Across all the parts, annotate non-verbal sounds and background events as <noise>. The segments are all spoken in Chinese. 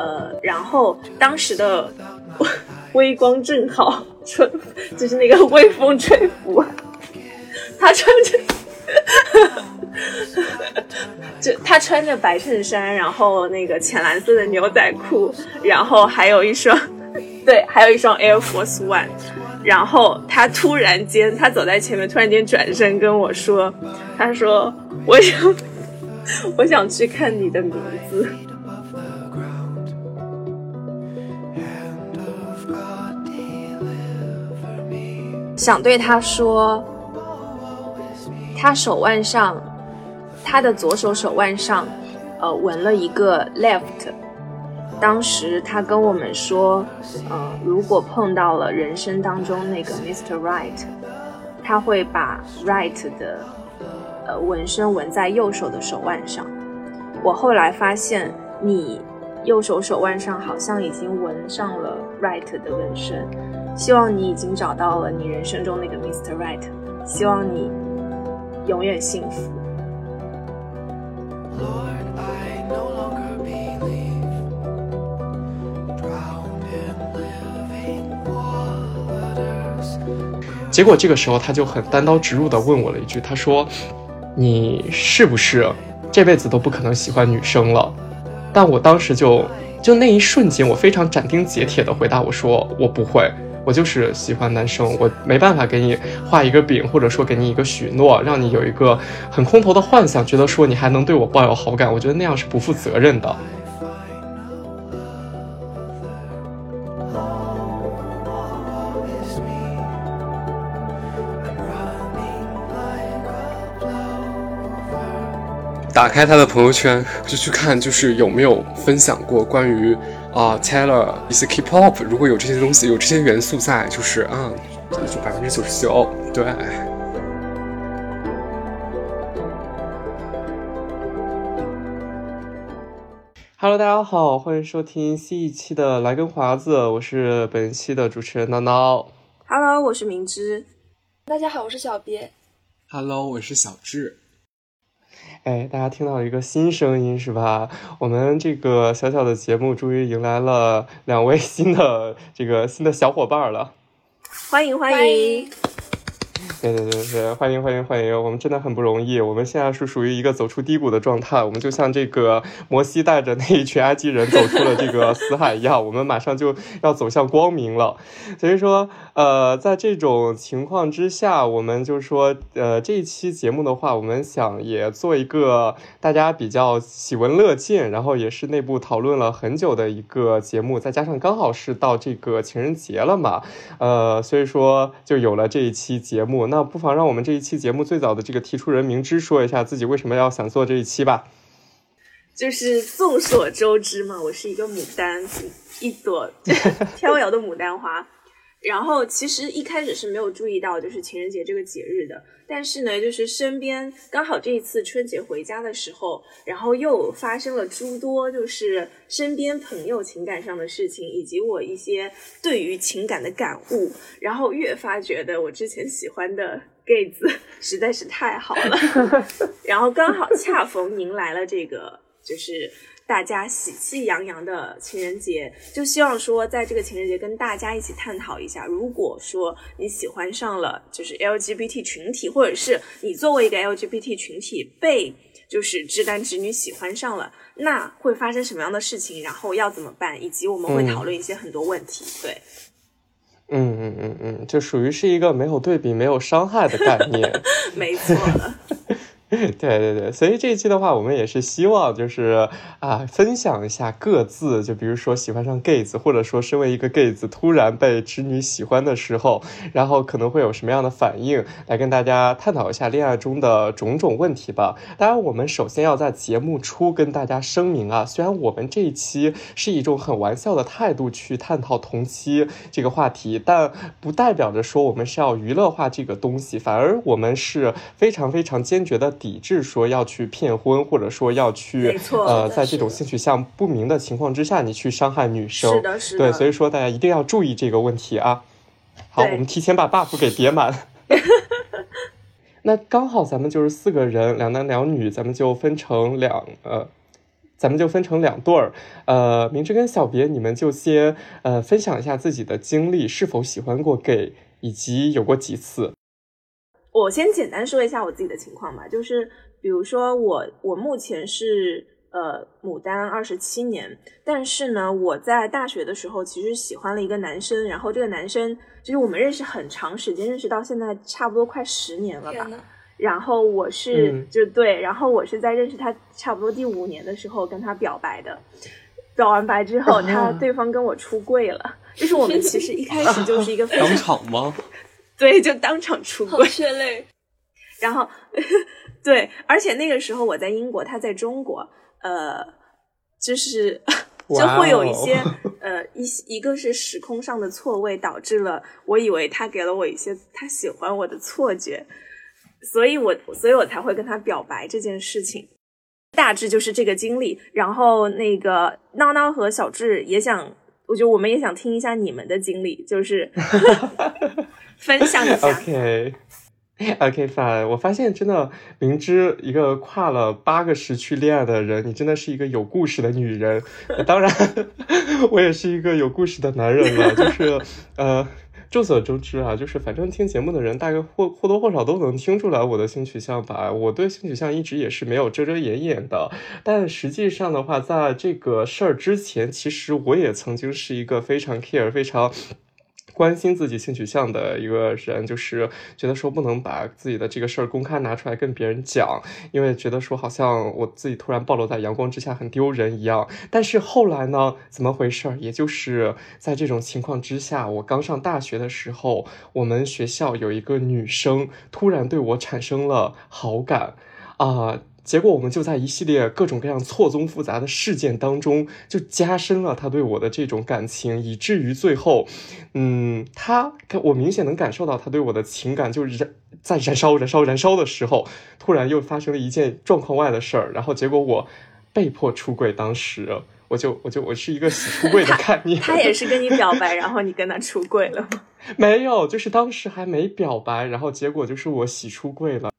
呃，然后当时的微光正好，春就是那个微风吹拂，他穿着，就他穿着白衬衫，然后那个浅蓝色的牛仔裤，然后还有一双，对，还有一双 Air Force One，然后他突然间，他走在前面，突然间转身跟我说，他说，我想，<laughs> 我想去看你的名字。想对他说，他手腕上，他的左手手腕上，呃，纹了一个 left。当时他跟我们说，呃，如果碰到了人生当中那个 Mr. Right，他会把 right 的呃纹身纹在右手的手腕上。我后来发现，你右手手腕上好像已经纹上了 right 的纹身。希望你已经找到了你人生中那个 Mr. Right，希望你永远幸福。结果这个时候他就很单刀直入的问我了一句，他说：“你是不是这辈子都不可能喜欢女生了？”但我当时就就那一瞬间，我非常斩钉截铁的回答我说：“我不会。”我就是喜欢男生，我没办法给你画一个饼，或者说给你一个许诺，让你有一个很空头的幻想，觉得说你还能对我抱有好感，我觉得那样是不负责任的。打开他的朋友圈，就去看，就是有没有分享过关于。啊，Taylor 一些 K-pop，如果有这些东西，有这些元素在，就是啊，就百分之九十九，对。Hello，大家好，欢迎收听新一期的来根华子，我是本期的主持人闹闹。Hello，我是明知。大家好，我是小别。Hello，我是小智。哎，大家听到了一个新声音是吧？我们这个小小的节目终于迎来了两位新的这个新的小伙伴了，欢迎欢迎。对对对对，欢迎欢迎欢迎！我们真的很不容易，我们现在是属于一个走出低谷的状态，我们就像这个摩西带着那一群埃及人走出了这个死海一样，我们马上就要走向光明了。所以说，呃，在这种情况之下，我们就说，呃，这一期节目的话，我们想也做一个大家比较喜闻乐见，然后也是内部讨论了很久的一个节目，再加上刚好是到这个情人节了嘛，呃，所以说就有了这一期节目。那不妨让我们这一期节目最早的这个提出人明知说一下自己为什么要想做这一期吧。就是众所周知嘛，我是一个牡丹，一朵 <laughs> 飘摇的牡丹花。然后其实一开始是没有注意到就是情人节这个节日的，但是呢，就是身边刚好这一次春节回家的时候，然后又发生了诸多就是身边朋友情感上的事情，以及我一些对于情感的感悟，然后越发觉得我之前喜欢的 gay 子 <laughs> 实在是太好了，<laughs> 然后刚好恰逢迎来了这个就是。大家喜气洋洋的情人节，就希望说在这个情人节跟大家一起探讨一下，如果说你喜欢上了就是 LGBT 群体，或者是你作为一个 LGBT 群体被就是直男直女喜欢上了，那会发生什么样的事情？然后要怎么办？以及我们会讨论一些很多问题。对，嗯嗯嗯嗯，就属于是一个没有对比、没有伤害的概念。<laughs> 没错了。<laughs> <laughs> 对对对，所以这一期的话，我们也是希望就是啊，分享一下各自，就比如说喜欢上 gay 子，或者说身为一个 gay 子突然被直女喜欢的时候，然后可能会有什么样的反应，来跟大家探讨一下恋爱中的种种问题吧。当然，我们首先要在节目初跟大家声明啊，虽然我们这一期是一种很玩笑的态度去探讨同期这个话题，但不代表着说我们是要娱乐化这个东西，反而我们是非常非常坚决的。抵制说要去骗婚，或者说要去呃，在这种性取向不明的情况之下，你去伤害女生，是的，是的。对，所以说大家一定要注意这个问题啊。好，我们提前把 buff 给叠满。<laughs> 那刚好咱们就是四个人，两男两女，咱们就分成两呃，咱们就分成两对儿，呃，明知跟小别，你们就先呃分享一下自己的经历，是否喜欢过 gay，以及有过几次。我先简单说一下我自己的情况吧，就是比如说我我目前是呃牡丹二十七年，但是呢我在大学的时候其实喜欢了一个男生，然后这个男生就是我们认识很长时间，认识到现在差不多快十年了吧。然后我是、嗯就对，然后我是在认识他差不多第五年的时候跟他表白的，表完白之后，他啊对方跟我出柜了，就是我们其实一开始就是一个非常当场吗？对，就当场出好，血泪。<laughs> 然后 <laughs> 对，而且那个时候我在英国，他在中国，呃，就是就会有一些、哦呃一一个是时空上的错位，导致了我以为他给了我一些他喜欢我的错觉，所以我所以我才会跟他表白这件事情。大致就是这个经历，然后那个闹闹和小智也想，我觉得我们也想听一下你们的经历，就是 <laughs> 分享一下。<laughs> OK。<laughs> OK fine，我发现真的明知一个跨了八个时区恋爱的人，你真的是一个有故事的女人。当然，<laughs> 我也是一个有故事的男人了。就是呃，众所周知啊，就是反正听节目的人大概或或多或少都能听出来我的性取向吧。我对性取向一直也是没有遮遮掩掩的。但实际上的话，在这个事儿之前，其实我也曾经是一个非常 care、非常。关心自己性取向的一个人，就是觉得说不能把自己的这个事儿公开拿出来跟别人讲，因为觉得说好像我自己突然暴露在阳光之下很丢人一样。但是后来呢，怎么回事儿？也就是在这种情况之下，我刚上大学的时候，我们学校有一个女生突然对我产生了好感，啊、结果我们就在一系列各种各样错综复杂的事件当中，就加深了他对我的这种感情，以至于最后，嗯，他我明显能感受到他对我的情感就燃在燃烧、燃烧、燃烧的时候，突然又发生了一件状况外的事儿，然后结果我被迫出柜，当时我就我就我是一个洗出柜的概念，<laughs> <laughs> 他也是跟你表白，然后你跟他出柜了吗？<laughs> 没有，就是当时还没表白，然后结果就是我洗出柜了。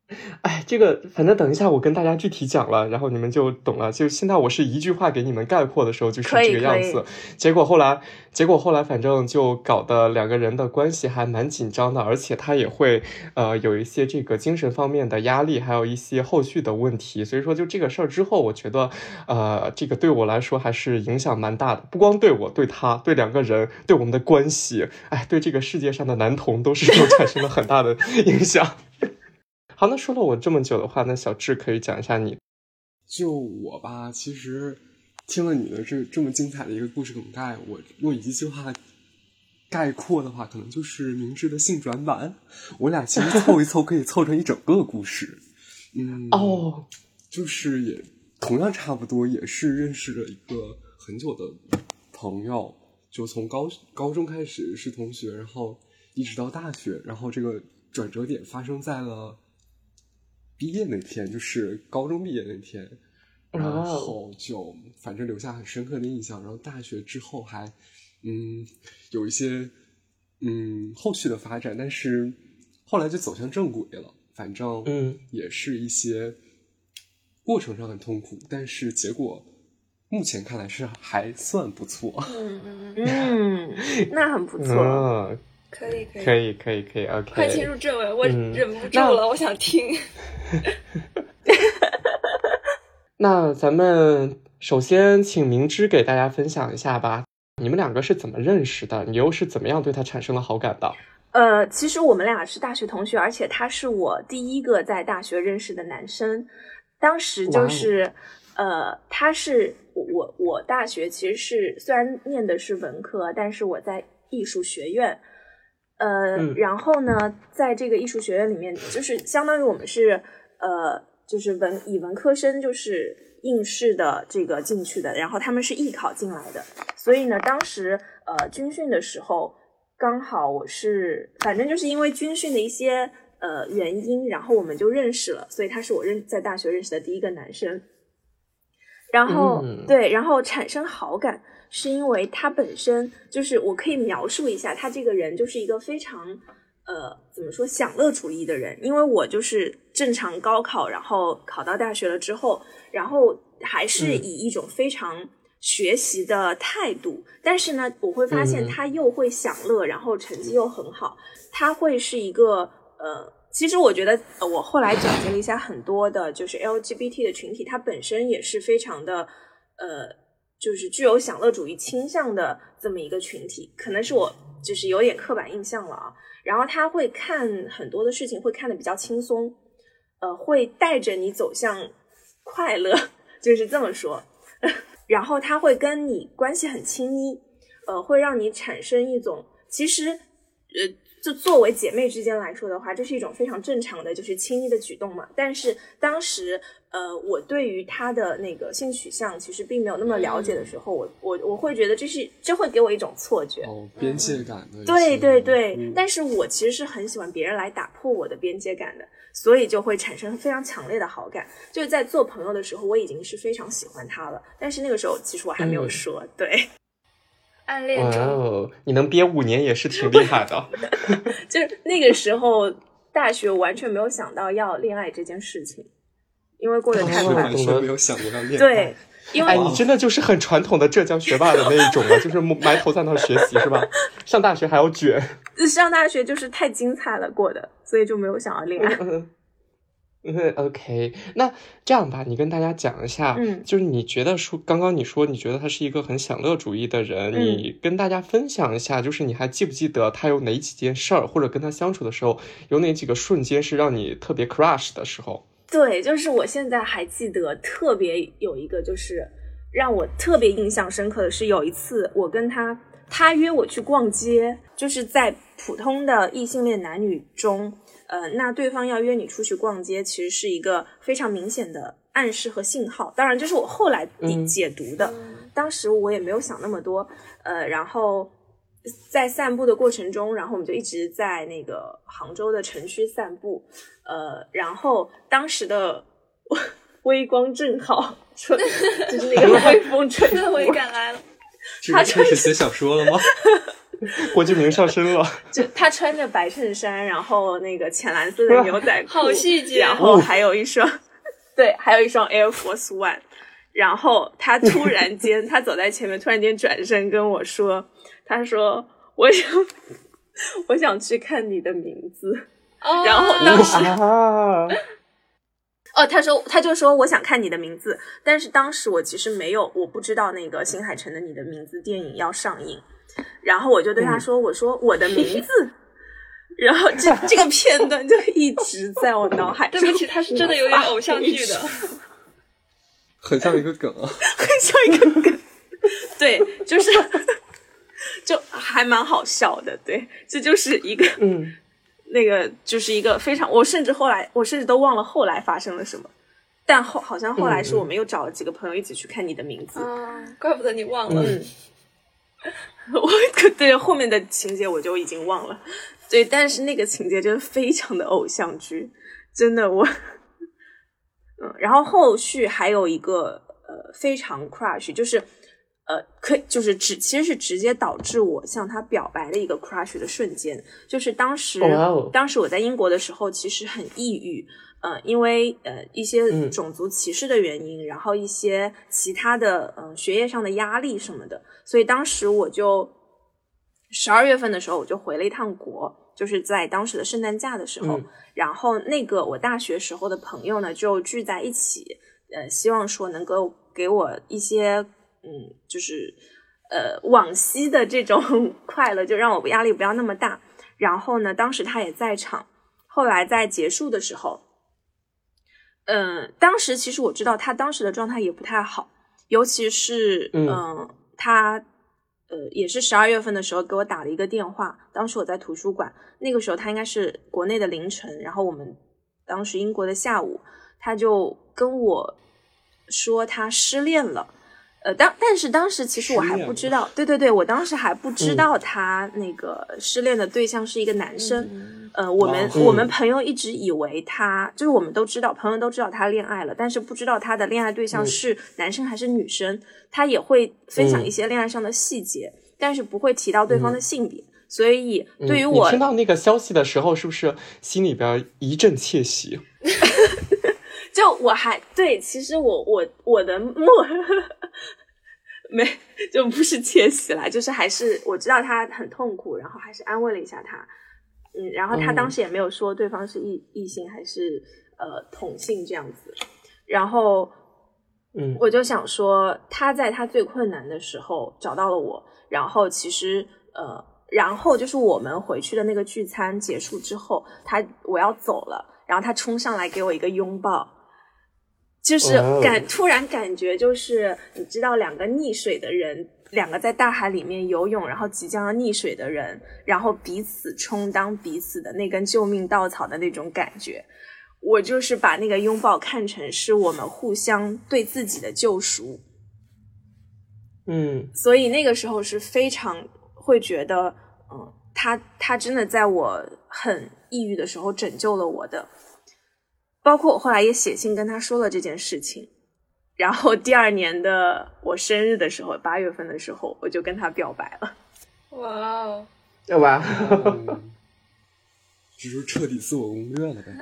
哎，这个反正等一下我跟大家具体讲了，然后你们就懂了。就现在我是一句话给你们概括的时候，就是这个样子。结果后来，结果后来反正就搞得两个人的关系还蛮紧张的，而且他也会呃有一些这个精神方面的压力，还有一些后续的问题。所以说就这个事儿之后，我觉得呃这个对我来说还是影响蛮大的，不光对我，对他，对两个人，对我们的关系，哎，对这个世界上的男童都是有产生了很大的影响。好，那说了我这么久的话，那小智可以讲一下你。就我吧，其实听了你的这这么精彩的一个故事梗概，我用一句话概括的话，可能就是明智的性转版。我俩其实凑一凑可以凑成一整个故事。嗯，哦，就是也同样差不多，也是认识了一个很久的朋友，就从高高中开始是同学，然后一直到大学，然后这个转折点发生在了毕业那天，就是高中毕业那天，然后就反正留下很深刻的印象。然后大学之后还嗯有一些嗯后续的发展，但是后来就走向正轨了。反正嗯也是一些过程上很痛苦，但是结果目前看来是还算不错。嗯嗯嗯，嗯，那很不错。嗯，可以可以，可以可以可以，OK。快进入正文，我嗯忍不住那了，我想听。<laughs> 那咱们首先请明知给大家分享一下吧，你们两个是怎么认识的？你又是怎么样对他产生了好感的？呃，其实我们俩是大学同学，而且他是我第一个在大学认识的男生。当时就是，呃，他是我我我大学其实是虽然念的是文科，但是我在艺术学院。呃，嗯然后呢，在这个艺术学院里面，就是相当于我们是呃，就是文以文科生就是应试的这个进去的，然后他们是艺考进来的，所以呢，当时呃军训的时候，刚好我是反正就是因为军训的一些呃原因，然后我们就认识了，所以他是我认在大学认识的第一个男生。然后、嗯。对，然后产生好感，是因为他本身就是我可以描述一下，他这个人就是一个非常呃怎么说享乐主义的人，因为我就是正常高考，然后考到大学了之后，然后还是嗯。以一种非常学习的态度，但是呢，我会发现嗯。他又会享乐，然后成绩又很好，他会是一个呃。其实我觉得，呃我后来总结了一下，很多的就是 LGBT 的群体，它本身也是非常的，呃，就是具有享乐主义倾向的这么一个群体。可能是我就是有点刻板印象了啊。然后他会看很多的事情，会看得比较轻松，呃，会带着你走向快乐，<laughs> 就是这么说。<laughs> 然后他会跟你关系很亲密，呃，会让你产生一种其实，呃，就作为姐妹之间来说的话，这是一种非常正常的，就是亲昵的举动嘛。但是当时，呃，我对于他的那个性取向其实并没有那么了解的时候，我我我会觉得这是这会给我一种错觉。哦，边界感的，对对对，嗯但是我其实是很喜欢别人来打破我的边界感的，所以就会产生非常强烈的好感。就是在做朋友的时候，我已经是非常喜欢他了，但是那个时候其实我还没有嗯说，对，哇暗恋者，哦，你能憋五年也是挺厉害的。<laughs> 就是那个时候大学完全没有想到要恋爱这件事情，因为过得太快了。是完全没有想过要恋爱。对，因为哎，你真的就是很传统的浙江学霸的那一种啊，就是埋头在那学习是吧？上大学还要卷。上大学就是太精彩了过的，所以就没有想要恋爱。嗯嗯 <laughs> OK，那这样吧，你跟大家讲一下，嗯就是你觉得说，刚刚你说你觉得他是一个很享乐主义的人，嗯你跟大家分享一下，就是你还记不记得他有哪几件事儿，或者跟他相处的时候有哪几个瞬间是让你特别 crush 的时候？对，就是我现在还记得特别有一个，就是让我特别印象深刻的是，有一次我跟他，他约我去逛街，就是在普通的异性恋男女中，呃，那对方要约你出去逛街，其实是一个非常明显的暗示和信号。当然，这是我后来解读的，当时我也没有想那么多，呃，然后。在散步的过程中，然后我们就一直在那个杭州的城区散步，呃，然后当时的微光正好，吹 <laughs> 就是那个微风吹氛围过，感来了。这个开始写小说了吗？<laughs> <laughs> <laughs> 郭敬明上身了，<laughs> 就他穿着白衬衫，然后那个浅蓝色的牛仔裤，好细节然后还有一双，对，还有一双 Air Force One。然后他突然间，他走在前面，突然间转身跟我说：“他说我想，<laughs> 我想去看你的名字。”哦然后当时啊，哦，他说他就说我想看你的名字，但是当时我其实没有，我不知道那个新海诚的《你的名字》电影要上映，然后我就对他说：“我说我的名字。<laughs> ”然后这这个片段就一直在我脑海，<laughs> 对不起，他是真的有点偶像剧的。<laughs> 很像一个梗啊。很像一个梗。对，就是就还蛮好笑的。对，这就是一个嗯，那个就是一个非常，我甚至后来我甚至都忘了后来发生了什么，但后好像后来是我们又找了几个朋友一起去看你的名字。啊，怪不得你忘了。嗯，<laughs> 我对后面的情节我就已经忘了，对，但是那个情节真的非常的偶像剧，真的我，嗯，然后后续还有一个呃非常 crush，就是呃可以就是直其实是直接导致我向他表白的一个 crush 的瞬间，就是当时、当时我在英国的时候其实很抑郁，呃，因为呃一些嗯种族歧视的原因，然后一些其他的嗯、呃学业上的压力什么的，所以当时我就十二月份的时候我就回了一趟国，就是在当时的圣诞假的时候，嗯然后那个我大学时候的朋友呢就聚在一起，呃，希望说能够给我一些嗯，就是呃往昔的这种 <laughs> 快乐，就让我压力不要那么大。然后呢，当时他也在场。后来在结束的时候，嗯，当时其实我知道他当时的状态也不太好，尤其是嗯嗯，他呃也是十二月份的时候给我打了一个电话，当时我在图书馆，那个时候他应该是国内的凌晨，然后我们当时英国的下午，他就跟我说他失恋了。呃，当但是当时其实我还不知道，对对对，我当时还不知嗯道他那个失恋的对象是一个男生。嗯呃，我们、哇我们嗯朋友一直以为他，就是我们都知道，朋友都知道他恋爱了，但是不知道他的恋爱对象嗯是男生还是女生。他也会分享嗯一些恋爱上的细节，但是不会提到对方的性别。所以对于嗯我，你听到那个消息的时候，是不是心里边一阵窃喜？<laughs> 就我还对，其实我我我的默没就不是窃喜啦，就是还是我知道他很痛苦，然后还是安慰了一下他，嗯，然后他嗯。当时也没有说对方是异异性还是呃同性这样子，然后嗯。我就想说，他在他最困难的时候找到了我，然后其实呃，然后就是我们回去的那个聚餐结束之后，他我要走了，然后他冲上来给我一个拥抱，就是感突然感觉就是你知道两个溺水的人。两个在大海里面游泳，然后即将要溺水的人，然后彼此充当彼此的那根救命稻草的那种感觉，我就是把那个拥抱看成是我们互相对自己的救赎，嗯。所以那个时候是非常会觉得，嗯，他他真的在我很抑郁的时候拯救了我的，包括我后来也写信跟他说了这件事情，然后第二年的我生日的时候，八月份的时候，我就跟他表白了。哇哦，哇，这就是彻底自我攻略了呗。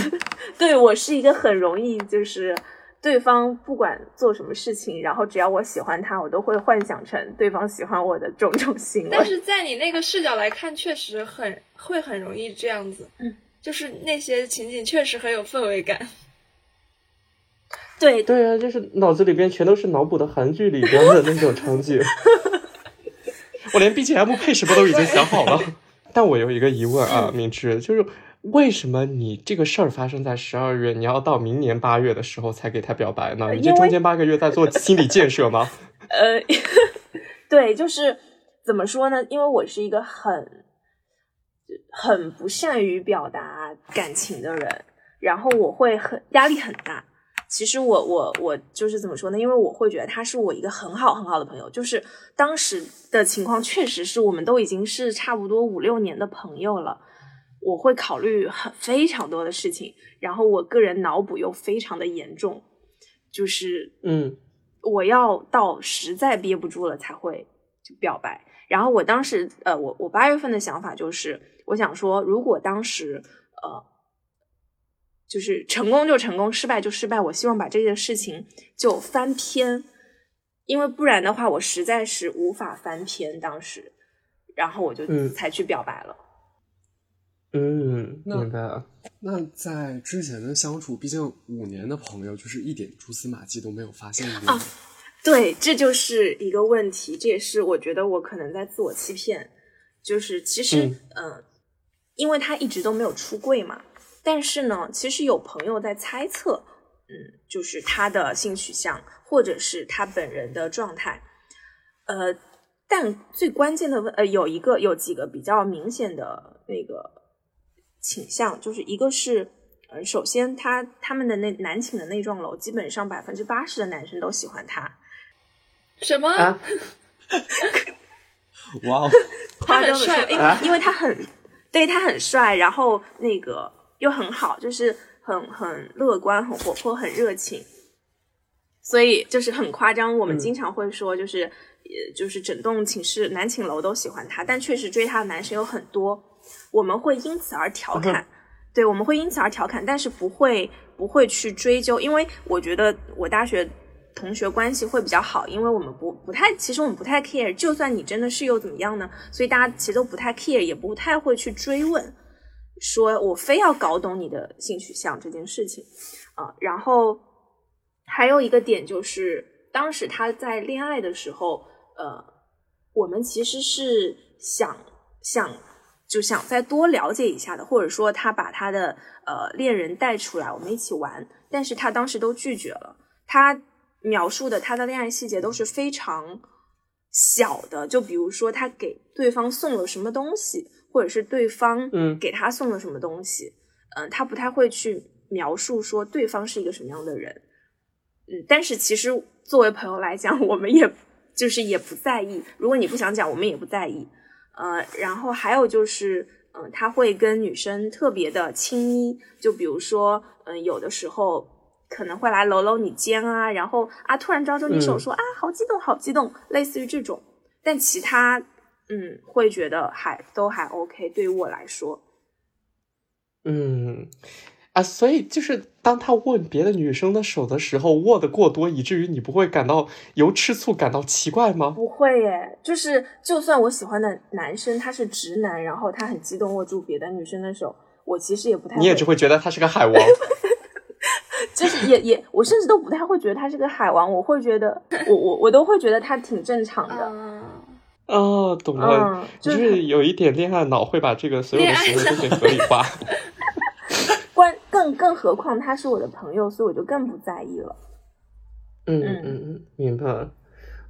<laughs> 对我是一个很容易就是对方不管做什么事情，然后只要我喜欢他，我都会幻想成对方喜欢我的种种行为。但是在你那个视角来看，确实很会很容易这样子。嗯，就是那些情景确实很有氛围感。对对啊，就是脑子里边全都是脑补的韩剧里边的那种场景。<laughs> 我连 BGM 配什么都已经想好了。但我有一个疑问啊，明知就是为什么你这个事儿发生在十二月，你要到明年八月的时候才给他表白呢？你这中间八个月在做心理建设吗？<laughs> 呃，<laughs> 对，就是怎么说呢？因为我是一个很很不善于表达感情的人，然后我会很压力很大。其实我我我就是怎么说呢？因为我会觉得他是我一个很好很好的朋友，就是当时的情况确实是我们都已经是差不多五六年的朋友了。我会考虑很非常多的事情，然后我个人脑补又非常的严重，就是嗯我要到实在憋不住了才会就表白。然后我当时呃，我我八月份的想法就是，我想说，如果当时呃，就是成功就成功，失败就失败，我希望把这件事情就翻篇，因为不然的话，我实在是无法翻篇。当时，然后我就嗯才去表白了。嗯，那明白了。那在之前的相处，毕竟五年的朋友，就是一点蛛丝马迹都没有发现过吗。对，这就是一个问题，这也是我觉得我可能在自我欺骗。就是其实，嗯呃，因为他一直都没有出柜嘛，但是呢，其实有朋友在猜测，嗯，就是他的性取向或者是他本人的状态，呃，但最关键的问，呃，有一个有几个比较明显的那个倾向，就是一个是。呃，首先他他们的那男寝的那幢楼，基本上百分之八十的男生都喜欢他，什么？啊，<laughs> 哇哦，夸张的说，他很帅因为、啊？因为他很，对他很帅，然后那个又很好，就是很很乐观、很活泼、很热情，所以就是很夸张。我们嗯经常会说，就是、呃，就是整栋寝室男寝楼都喜欢他，但确实追他的男生有很多，我们会因此而调侃。对，我们会因此而调侃，但是不会不会去追究，因为我觉得我大学同学关系会比较好，因为我们不不太，其实我们不太 care，就算你真的是又怎么样呢？所以大家其实都不太 care，也不太会去追问，说我非要搞懂你的性取向这件事情啊、然后还有一个点就是，当时他在恋爱的时候，呃，我们其实是想想就想再多了解一下的，或者说他把他的呃恋人带出来，我们一起玩，但是他当时都拒绝了。他描述的他的恋爱细节都是非常小的，就比如说他给对方送了什么东西，或者是对方嗯给他送了什么东西，嗯、他不太会去描述说对方是一个什么样的人。嗯，但是其实作为朋友来讲，我们也就是也不在意。如果你不想讲，我们也不在意。呃，然后还有就是，嗯、他会跟女生特别的亲昵，就比如说，嗯、有的时候可能会来搂搂你肩啊，然后啊突然抓住你手嗯说、啊好激动好激动，类似于这种。但其他嗯，会觉得还都还 OK。对于我来说，嗯。啊，所以就是当他握别的女生的手的时候，握的过多，以至于你不会感到由吃醋感到奇怪吗？不会耶，就是就算我喜欢的男生他是直男，然后他很激动握住别的女生的手，我其实也不太，你也只会觉得他是个海王，<laughs> 就是也也，我甚至都不太会觉得他是个海王，我会觉得我我我都会觉得他挺正常的。<laughs> 哦，懂了，就是有一点恋爱脑，会把这个所有的行为都给合理化。<laughs> 关更更何况他是我的朋友，所以我就更不在意了。嗯嗯嗯，明白。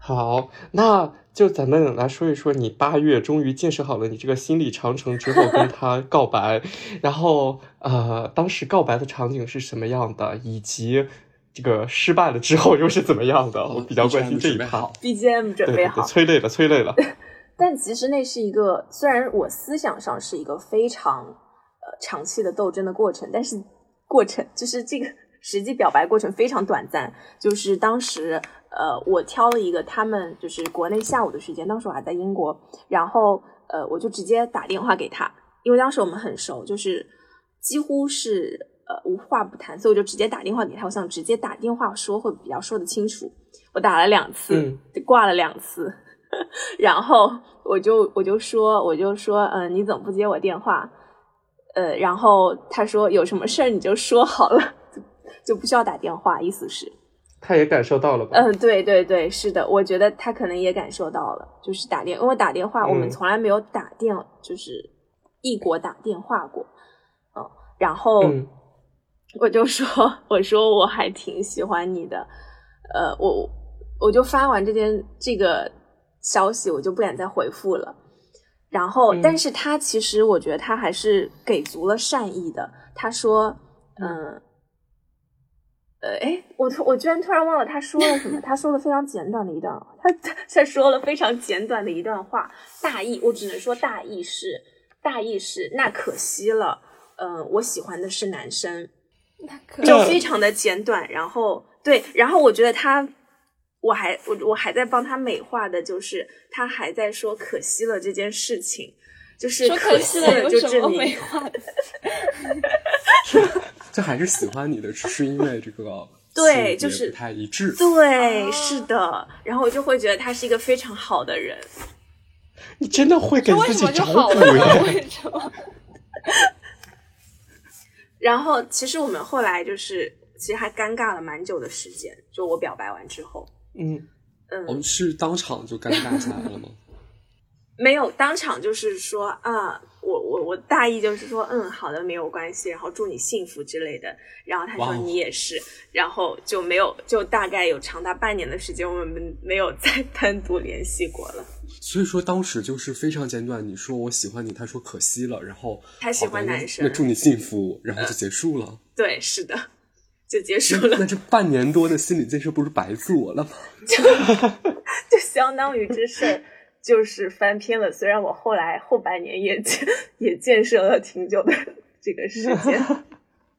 好，那就咱们来说一说，你八月终于建设好了你这个心理长城之后，跟他告白，然后呃，当时告白的场景是什么样的，以及这个失败了之后又是怎么样的？我 <laughs> 比较关心这一趴。BGM 准备好，催泪了，催泪了。<laughs> 但其实那是一个，虽然我思想上是一个非常呃。长期的斗争的过程，但是过程就是这个实际表白过程非常短暂。就是当时，呃，我挑了一个他们就是国内下午的时间，当时我还在英国，然后呃，我就直接打电话给他，因为当时我们很熟，就是几乎是呃无话不谈，所以我就直接打电话给他。我想直接打电话说会比较说得清楚。我打了两次，挂了两次，<laughs> 然后我就我就说我就说，嗯，你怎么不接我电话？呃，然后他说有什么事儿你就说好了，就不需要打电话，意思是，他也感受到了吧？嗯，对对对，是的，我觉得他可能也感受到了，就是打电，因为打电话，我们从来没有打电，就是异国打电话过，嗯，然后我就说，<laughs> 我说我还挺喜欢你的，呃，我我就发完这件这个消息，我就不敢再回复了。然后，但是他其实我觉得他还是给足了善意的。他说，嗯，呃，哎，我突我居然突然忘了他说了什么。<laughs> 他说了非常简短的一段，他 <laughs> 他说了非常简短的一段话，大意我只能说大意是大意是那可惜了。嗯，我喜欢的是男生，那可就非常的简短。然后对，然后我觉得他。我还我我还在帮他美化的，就是他还在说可惜了这件事情，就是可惜了就证明美化的，<laughs> <laughs> 这还是喜欢你的，只是因为这个 <laughs> 对，就是不太一致。对，是的。然后我就会觉得他是一个非常好的人。你真的会给自己找补呀？<laughs> 然后其实我们后来就是，其实还尴尬了蛮久的时间，就我表白完之后。嗯嗯，我们是当场就尴尬起来了吗？没有，当场就是说啊，我我我大意就是说，嗯，好的，没有关系，然后祝你幸福之类的。然后他说你也是，然后就没有，就大概有长达半年的时间，我们没有再 <laughs> 单独联系过了。所以说当时就是非常简短，你说我喜欢你，他说可惜了，然后他喜欢男生，那祝你幸福，然后就结束了。对，是的。就结束了，那这半年多的心理建设不是白做了吗？<laughs> 就 <laughs> 就相当于这事儿就是翻篇了。虽然我后来后半年也建也建设了挺久的这个时间，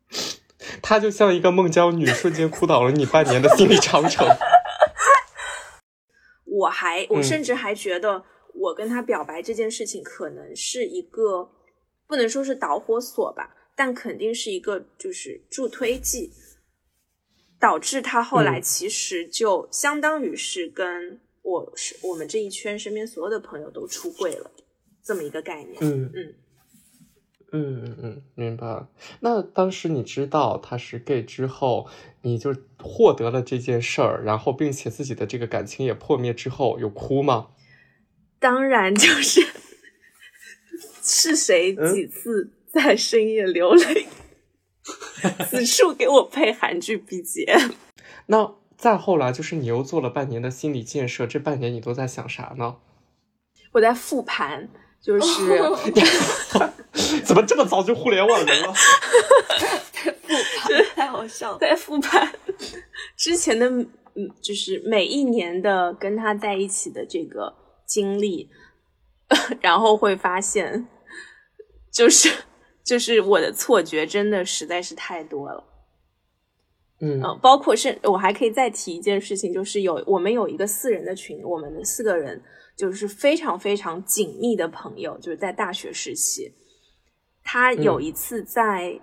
<laughs> 他就像一个孟姜女，瞬间哭倒了你半年的心理长城。<laughs> 我还我甚至还觉得，我跟他表白这件事情可能是一个不能说是导火索吧，但肯定是一个就是助推剂。导致他后来其实就相当于是跟我是我们这一圈身边所有的朋友都出柜了，这么一个概念。嗯嗯嗯嗯嗯，明白。那当时你知道他是 gay 之后，你就获得了这件事儿，然后并且自己的这个感情也破灭之后，有哭吗？当然，就是是谁几次在深夜流泪。<laughs> 此处给我配韩剧 BGM。那再后来，就是你又做了半年的心理建设，这半年你都在想啥呢？我在复盘，就是 <laughs> 怎么这么早就互联网人了？在复盘，太好笑了。在复盘之前的，嗯，就是每一年的跟他在一起的这个经历，<laughs> 然后会发现，就是。就是我的错觉真的实在是太多了，嗯嗯，包括是，我还可以再提一件事情，就是有我们有一个四人的群，我们的四个人就是非常非常紧密的朋友，就是在大学时期，他有一次在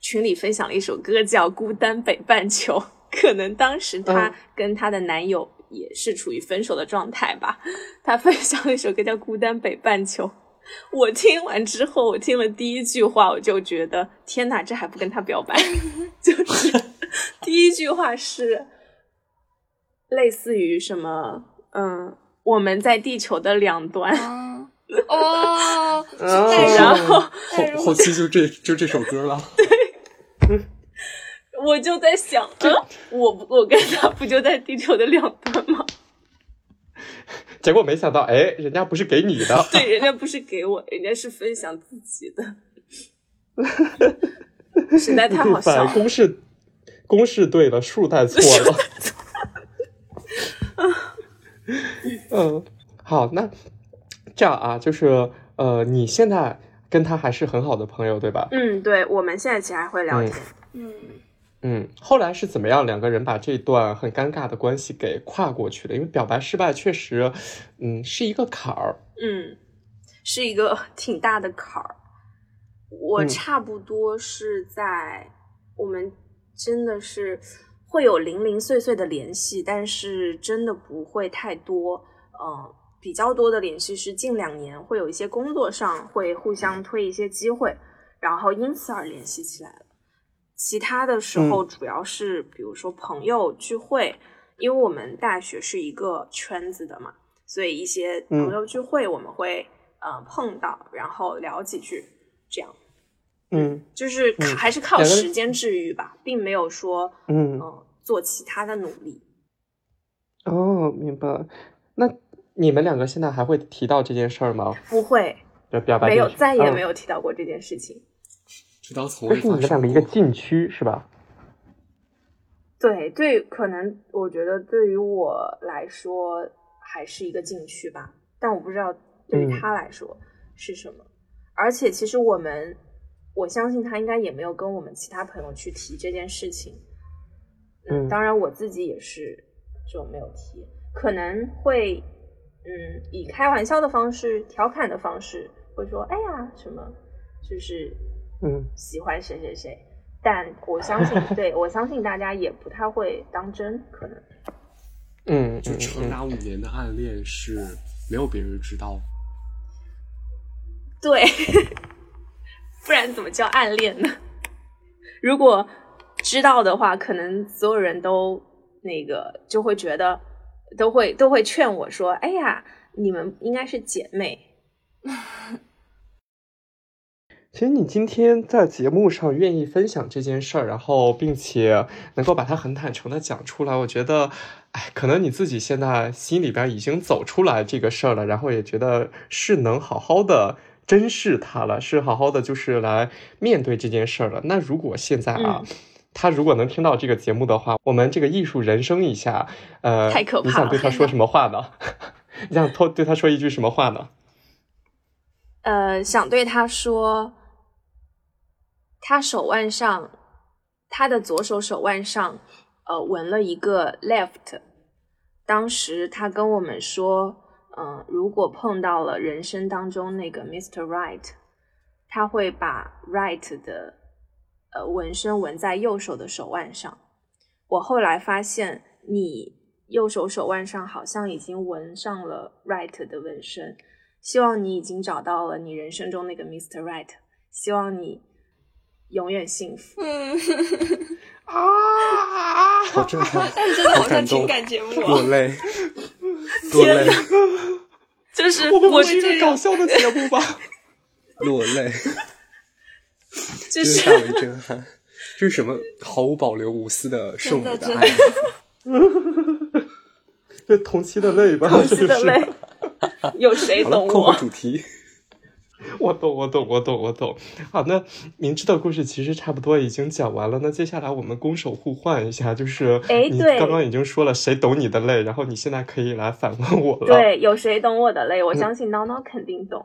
群里分享了一首歌叫《孤单北半球》，可能当时她嗯跟她的男友也是处于分手的状态吧，她分享了一首歌叫《孤单北半球》。我听完之后，我听了第一句话，我就觉得天哪，这还不跟他表白？<laughs> 就是 <laughs> 第一句话是类似于什么，嗯，我们在地球的两端，啊，哦，哦然后后后期就这就这首歌了。<laughs> 对我就在想，嗯，我不我跟他不就在地球的两端吗？<laughs> 结果没想到，哎，人家不是给你的，对，人家不是给我，人家是分享自己的，实在太好笑反了。公式公式对了，数带错了。<laughs> 嗯，好，那这样啊，就是呃，你现在跟他还是很好的朋友，对吧？嗯，对，我们现在其实还会聊天。嗯，嗯，后来是怎么样两个人把这段很尴尬的关系给跨过去的？因为表白失败确实，嗯，是一个坎儿。嗯，是一个 <laughs> 挺大的坎儿。我嗯差不多是在、我们真的是会有零零碎碎的联系，但是真的不会太多。嗯、比较多的联系是近两年会有一些工作上会互相推一些机会，然后因此而联系起来了。其他的时候主要是比如说朋友聚会，因为我们大学是一个圈子的嘛，所以一些朋友聚会我们会、呃碰到，然后聊几句，这样嗯就是还是靠时间治愈吧，并没有说嗯做其他的努力。哦，明白了。那你们两个现在还会提到这件事儿吗？不会，就表白没有，再也嗯没有提到过这件事情。直到从这未发生是你们两个一个。禁区是吧？对对，可能我觉得对于我来说还是一个禁区吧，但我不知道对于嗯他来说是什么。而且其实我们，我相信他应该也没有跟我们其他朋友去提这件事情。嗯当然我自己也是就没有提，可能会嗯以开玩笑的方式、调侃的方式会说，哎呀什么，就是嗯喜欢谁谁谁。但我相信，<laughs> 对我相信大家也不太会当真，可能。嗯嗯就长嗯达五年的暗恋是没有别人知道。对，不然怎么叫暗恋呢？<laughs> 如果知道的话，可能所有人都那个就会觉得，都会都会劝我说：“哎呀，你们应该是姐妹。<laughs> 其实你今天在节目上愿意分享这件事儿，然后并且能够把它很坦诚的讲出来，我觉得，哎，可能你自己现在心里边已经走出来这个事儿了，然后也觉得是能好好的珍视它了，是好好的就是来面对这件事儿了。那如果现在啊。嗯他如果能听到这个节目的话，我们这个艺术人生一下，呃，太可怕了你想对他说什么话呢？<laughs> 你想偷对他说一句什么话呢？”呃，想对他说，他手腕上，他的左手手腕上，呃，纹了一个 left。当时他跟我们说，嗯、如果碰到了人生当中那个 Mr. Right，他会把 right 的呃纹身纹在右手的手腕上。我后来发现，你右手手腕上好像已经纹上了 right 的纹身。希望你已经找到了你人生中那个 Mr. Right，希望你永远幸福。嗯，<laughs> 啊！<laughs> 好震撼，但真的好像感动情 <laughs> 感节目落啊。泪，<laughs> 落泪，<laughs> 就是我们是一个搞笑的节目吧？<laughs> 落泪，就是是大为震撼。这是什么毫无保留、无私的圣母的爱？这同期的泪吧，同期的泪。有谁懂扣回我？主题。<laughs> 我懂，我懂，我懂，我懂。好，那明知的故事其实差不多已经讲完了。那接下来我们攻守互换一下，就是你刚刚已经说了谁懂你的泪，然后你现在可以来反问我了。，对，有谁懂我的泪？我相信叨叨肯定懂。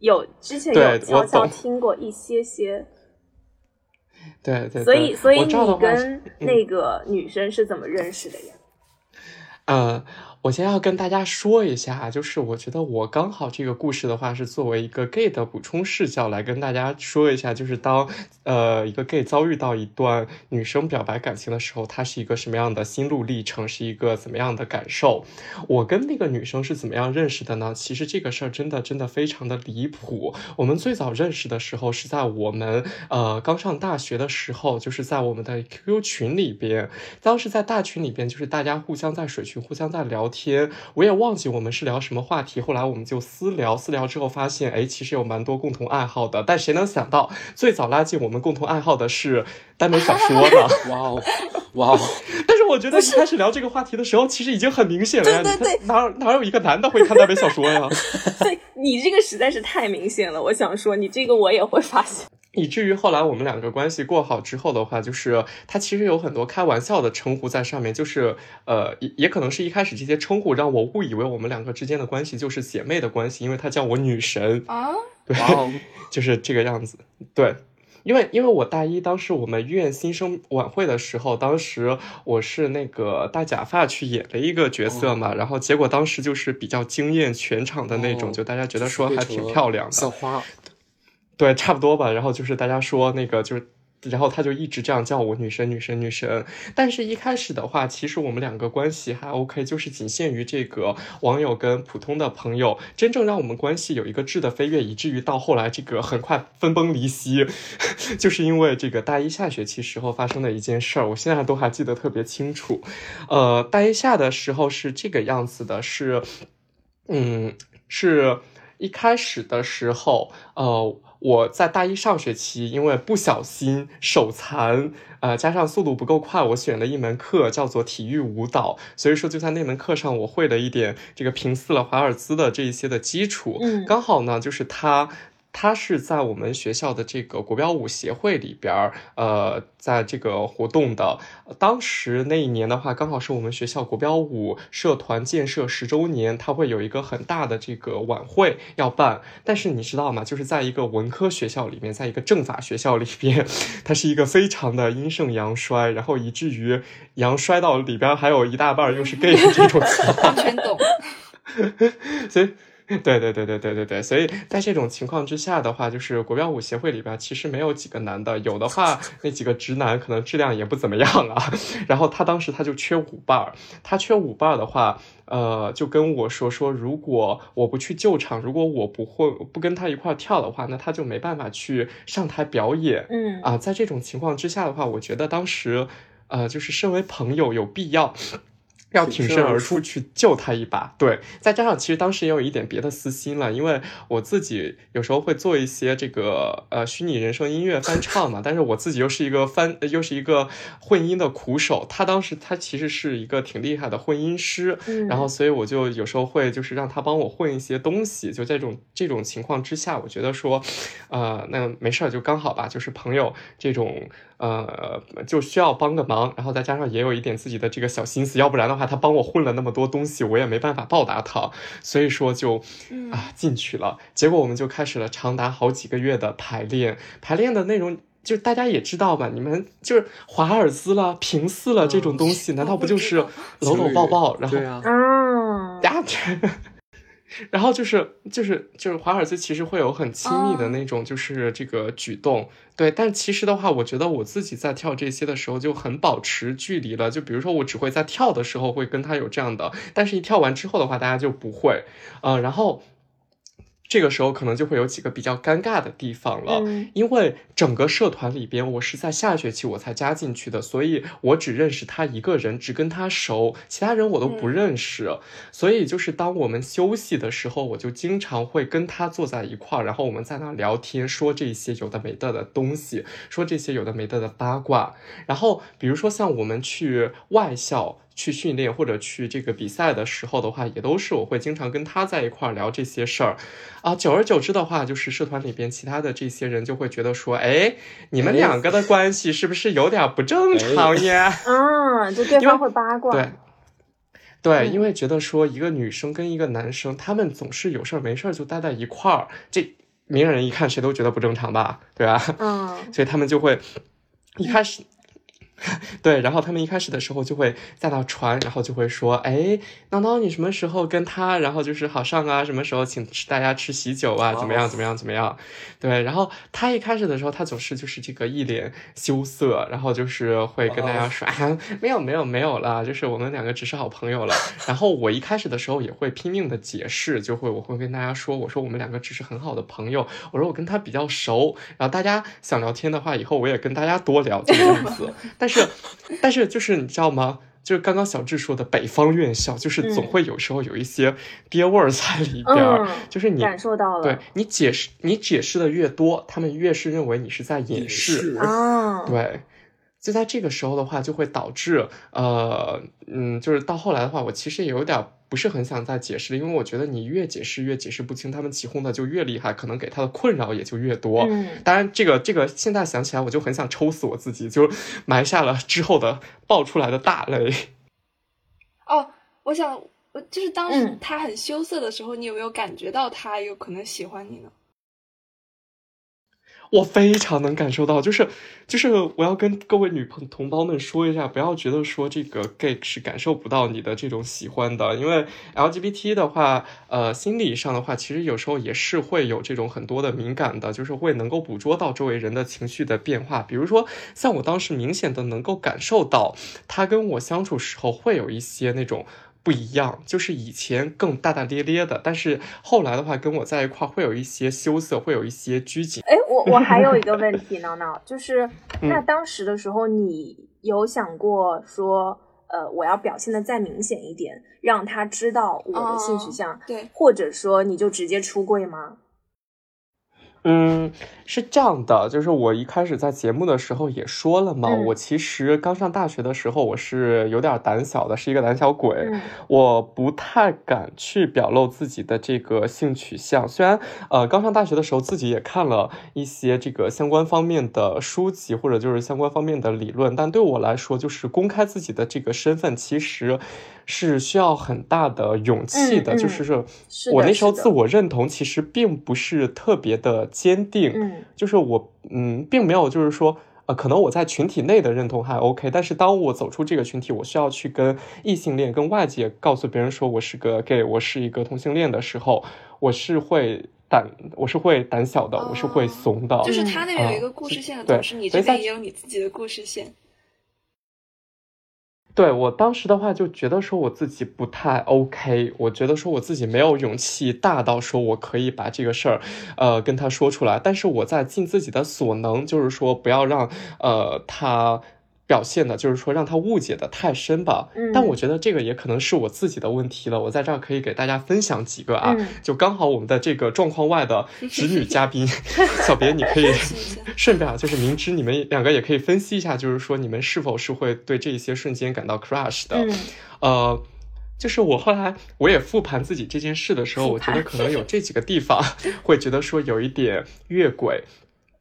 有之前有悄悄听过一些些，对对，所以所以你跟那个女生是怎么认识的呀？呃，我先要跟大家说一下，就是我觉得我刚好这个故事的话，是作为一个 gay 的补充视角来跟大家说一下，就是当呃一个 gay 遭遇到一段女生表白感情的时候，他是一个什么样的心路历程，是一个怎么样的感受。我跟那个女生是怎么样认识的呢？其实这个事儿真的真的非常的离谱。我们最早认识的时候是在我们呃刚上大学的时候，就是在我们的 QQ 群里边，当时在大群里边，就是大家互相在水群互相在聊天，我也忘记我们是聊什么话题。后来我们就私聊，私聊之后发现，哎，其实有蛮多共同爱好的。但谁能想到，最早拉近我们共同爱好的是耽美小说呢？<laughs> 哇哦，哇哦，<laughs> 但是我觉得一开始聊这个话题的时候，其实已经很明显了呀。哪有哪有一个男的会看耽美小说呀？<laughs> 对你这个实在是太明显了，我想说你这个我也会发现。以至于后来我们两个关系过好之后的话，就是他其实有很多开玩笑的称呼在上面，就是呃，也也可能是一开始这些称呼让我误以为我们两个之间的关系就是姐妹的关系，因为她叫我女神，<laughs> 啊，对，<laughs> 就是这个样子，对。因为因为我大一当时我们院新生晚会的时候，当时我是那个戴假发去演了一个角色嘛，然后结果当时就是比较惊艳全场的那种，哦就大家觉得说还挺漂亮的，小花，对，差不多吧。然后就是大家说那个就是。然后他就一直这样叫我女神女神女神，但是一开始的话，其实我们两个关系还 OK，就是仅限于这个网友跟普通的朋友。真正让我们关系有一个质的飞跃，以至于到后来这个很快分崩离析，<laughs> 就是因为这个大一下学期时候发生的一件事儿，我现在都还记得特别清楚。呃，大一下的时候是这个样子的，是，嗯，是一开始的时候，呃。我在大一上学期，因为不小心手残，呃，加上速度不够快，我选了一门课叫做体育舞蹈，所以说就在那门课上，我会了一点这个平四了华尔兹的这一些的基础。嗯刚好呢，就是他。他是在我们学校的这个国标舞协会里边儿，呃，在这个活动的。当时那一年的话，刚好是我们学校国标舞社团建设十周年，他会有一个很大的这个晚会要办。但是你知道吗？就是在一个文科学校里面，在一个政法学校里边，<laughs> 它是一个非常的阴盛阳衰，然后以至于阳衰到里边还有一大半儿又是 gay 的这种情况。<laughs> 完全懂。<laughs> 所以，<laughs> 对对对对对对对，所以在这种情况之下的话，就是国标舞协会里边其实没有几个男的，有的话 <laughs> 那几个直男可能质量也不怎么样啊。<laughs> 然后他当时他就缺舞伴儿，他缺舞伴儿的话，呃，就跟我说说，如果我不去救场，如果我不会不跟他一块儿跳的话，那他就没办法去上台表演。嗯啊，在这种情况之下的话，我觉得当时，呃，就是身为朋友有必要。要挺身而出去救他一把，对，再加上其实当时也有一点别的私心了，因为我自己有时候会做一些这个呃虚拟人声音乐翻唱嘛，但是我自己又是一个翻呃又是一个混音的苦手，他当时他其实是一个挺厉害的混音师，嗯然后所以我就有时候会就是让他帮我混一些东西，就在这种这种情况之下，我觉得说，呃，那没事儿就刚好吧，就是朋友这种呃就需要帮个忙，然后再加上也有一点自己的这个小心思，要不然的话他帮我混了那么多东西，我也没办法报答他，所以说就嗯。啊进去了，结果我们就开始了长达好几个月的排练，排练的内容。就大家也知道吧，你们就是华尔兹了、平四了这种东西，难道不就是搂搂抱抱，然后对啊，嗯 <laughs> 呀，然后就是就是就是华尔兹其实会有很亲密的那种就是这个举动，对，但其实的话，我觉得我自己在跳这些的时候就很保持距离了，就比如说我只会在跳的时候会跟他有这样的，但是一跳完之后的话，大家就不会，呃，然后。这个时候可能就会有几个比较尴尬的地方了，嗯因为整个社团里边，我是在下学期我才加进去的，所以我只认识他一个人，只跟他熟，其他人我都不认识。所以就是当我们休息的时候，我就经常会跟他坐在一块儿，然后我们在那聊天，说这些有的没的的东西，说这些有的没的的八卦。然后比如说像我们去外校。去训练或者去这个比赛的时候的话，也都是我会经常跟他在一块儿聊这些事儿，啊，久而久之的话，就是社团里边其他的这些人就会觉得说，哎，你们两个的关系是不是有点不正常呀？<laughs> 啊，就对方会八卦，对，对，嗯因为觉得说一个女生跟一个男生，他们总是有事儿没事儿就待在一块儿，这明眼人一看谁都觉得不正常吧，对吧？嗯 <laughs> 所以他们就会一开始。<laughs> 对，然后他们一开始的时候就会在那传，然后就会说，哎，闹闹，你什么时候跟他，然后就是好上啊？什么时候请大家吃喜酒啊？怎么样？怎么样？怎么样？对，然后他一开始的时候，他总是就是这个一脸羞涩，然后就是会跟大家说，啊，没有没有没有啦，就是我们两个只是好朋友了。然后我一开始的时候也会拼命的解释，就会我会跟大家说，我说我们两个只是很好的朋友，我说我跟他比较熟，然后大家想聊天的话，以后我也跟大家多聊这个样子，但。<laughs> 但是，<laughs> 但是就是你知道吗？就是刚刚小智说的北方院校，就是总会有时候有一些爹味儿在里边儿。就是你感受到了，对你解释你解释的越多，他们越是认为你是在掩饰啊。对。就在这个时候的话，就会导致，呃，嗯，就是到后来的话，我其实也有点不是很想再解释了，因为我觉得你越解释越解释不清，他们起哄的就越厉害，可能给他的困扰也就越多。嗯，当然，这个这个现在想起来，我就很想抽死我自己，就埋下了之后的爆出来的大雷。哦，我想，就是当时他很羞涩的时候，你有没有感觉到他有可能喜欢你呢？我非常能感受到，就是就是我要跟各位女朋同胞们说一下，不要觉得说这个 gay 是感受不到你的这种喜欢的，因为 LGBT 的话，呃，心理上的话，其实有时候也是会有这种很多的敏感的，就是会能够捕捉到周围人的情绪的变化。比如说，像我当时明显的能够感受到，他跟我相处时候会有一些那种。不一样，就是以前更大大咧咧的，但是后来的话，跟我在一块会有一些羞涩，会有一些拘谨。哎，我我还有一个 <laughs> 问题，闹闹，就是那当时的时候，你有想过说，呃，我要表现的再明显一点，让他知道我的性取向，对，或者说你就直接出柜吗？嗯，是这样的，就是我一开始在节目的时候也说了嘛，我其实刚上大学的时候我是有点胆小的，是一个胆小鬼，我不太敢去表露自己的这个性取向。虽然呃刚上大学的时候自己也看了一些这个相关方面的书籍或者就是相关方面的理论，但对我来说，就是公开自己的这个身份，其实。是需要很大的勇气的，就是说，我那时候自我认同其实并不是特别的坚定，嗯，就是我，嗯，并没有就是说，呃，可能我在群体内的认同还 OK，但是当我走出这个群体，我需要去跟异性恋、跟外界告诉别人说我是个 gay，我是一个同性恋的时候，我是会胆，我是会胆小的，我是会怂的。就是他那边有一个故事线，同时你这边也有你自己的故事线。对我当时的话就觉得说我自己不太 OK，我觉得说我自己没有勇气大到说我可以把这个事儿，呃，跟他说出来。但是我在尽自己的所能，就是说不要让呃他。表现的就是说让他误解的太深吧，但我觉得这个也可能是我自己的问题了。我在这儿可以给大家分享几个啊，就刚好我们的这个状况外的直女嘉宾 <laughs> 小别，你可以 <laughs> <laughs> 顺便啊，就是明知你们两个也可以分析一下，就是说你们是否是会对这一些瞬间感到 crush 的。呃，就是我后来我也复盘自己这件事的时候，我觉得可能有这几个地方会觉得说有一点越轨。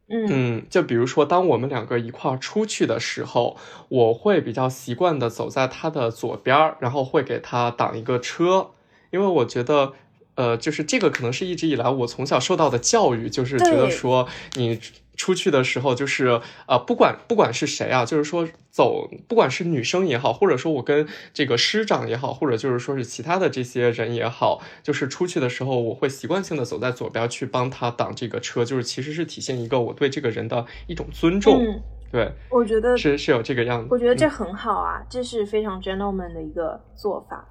嗯，就比如说，当我们两个一块儿出去的时候，我会比较习惯的走在他的左边儿，然后会给他挡一个车，因为我觉得，呃，就是这个可能是一直以来我从小受到的教育，就是觉得说你。出去的时候，就是呃，不管不管是谁啊，就是说走，不管是女生也好，或者说我跟这个师长也好，或者就是说是其他的这些人也好，就是出去的时候，我会习惯性的走在左边去帮他挡这个车，就是其实是体现一个我对这个人的一种尊重。对，我觉得是是有这个样子。我觉得这很好啊，这是非常 gentleman 的一个做法。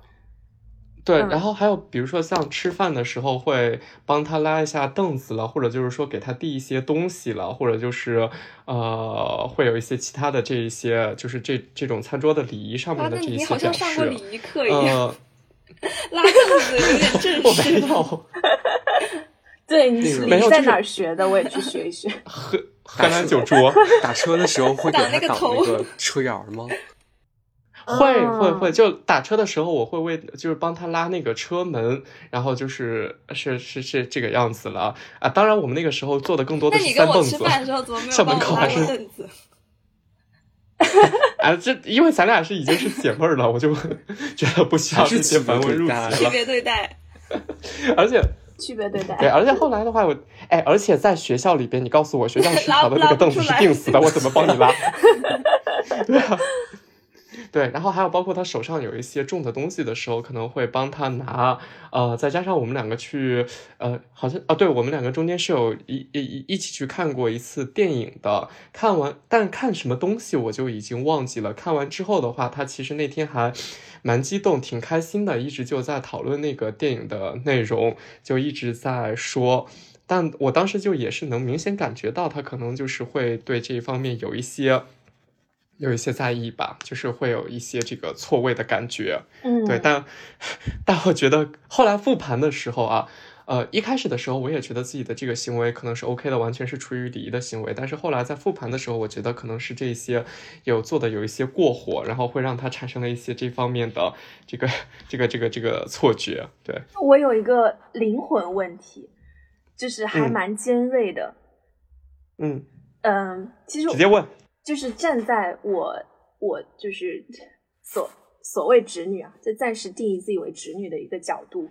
对，然后还有比如说像吃饭的时候会帮他拉一下凳子了，或者就是说给他递一些东西了，或者就是呃会有一些其他的这一些就是这这种餐桌的礼仪上面的这一些表示。你好像上过礼仪课一样，<laughs> 拉凳子有点正 <laughs> 式。没有。<laughs> 对，你没有在哪儿学的？我也去学一学。河河南酒桌打车的时候会给他挡那个车眼吗？会会会，就打车的时候，我会为就是帮他拉那个车门，然后就是是是是这个样子了啊。当然，我们那个时候坐的更多的是三蹦子。校门口还是凳子？啊，这因为咱俩是已经是姐妹了，我就 <laughs> 觉得不需要这些繁文缛节了。区别对待。而且区别对待。对，而且后来的话，我哎，而且在学校里边，你告诉我学校食堂的那个凳子是定死的，我怎么帮你拉？对啊。对，然后还有包括他手上有一些重的东西的时候，可能会帮他拿，呃，再加上我们两个去，呃，好像啊，对我们两个中间是有一一一起去看过一次电影的，看完，但看什么东西我就已经忘记了。看完之后的话，他其实那天还蛮激动，挺开心的，一直就在讨论那个电影的内容，就一直在说，但我当时就也是能明显感觉到他可能就是会对这一方面有一些。有一些在意吧，就是会有一些这个错位的感觉，嗯，对，但 <laughs> 但我觉得后来复盘的时候啊，呃，一开始的时候我也觉得自己的这个行为可能是 OK 的，完全是出于礼仪的行为，但是后来在复盘的时候，我觉得可能是这些有做的有一些过火，然后会让他产生了一些这方面的这个这个这个这个错觉。对，我有一个灵魂问题，就是还蛮尖锐的，嗯。嗯，其实直接问。就是站在我我就是所所谓侄女啊，就暂时定义自己为侄女的一个角度，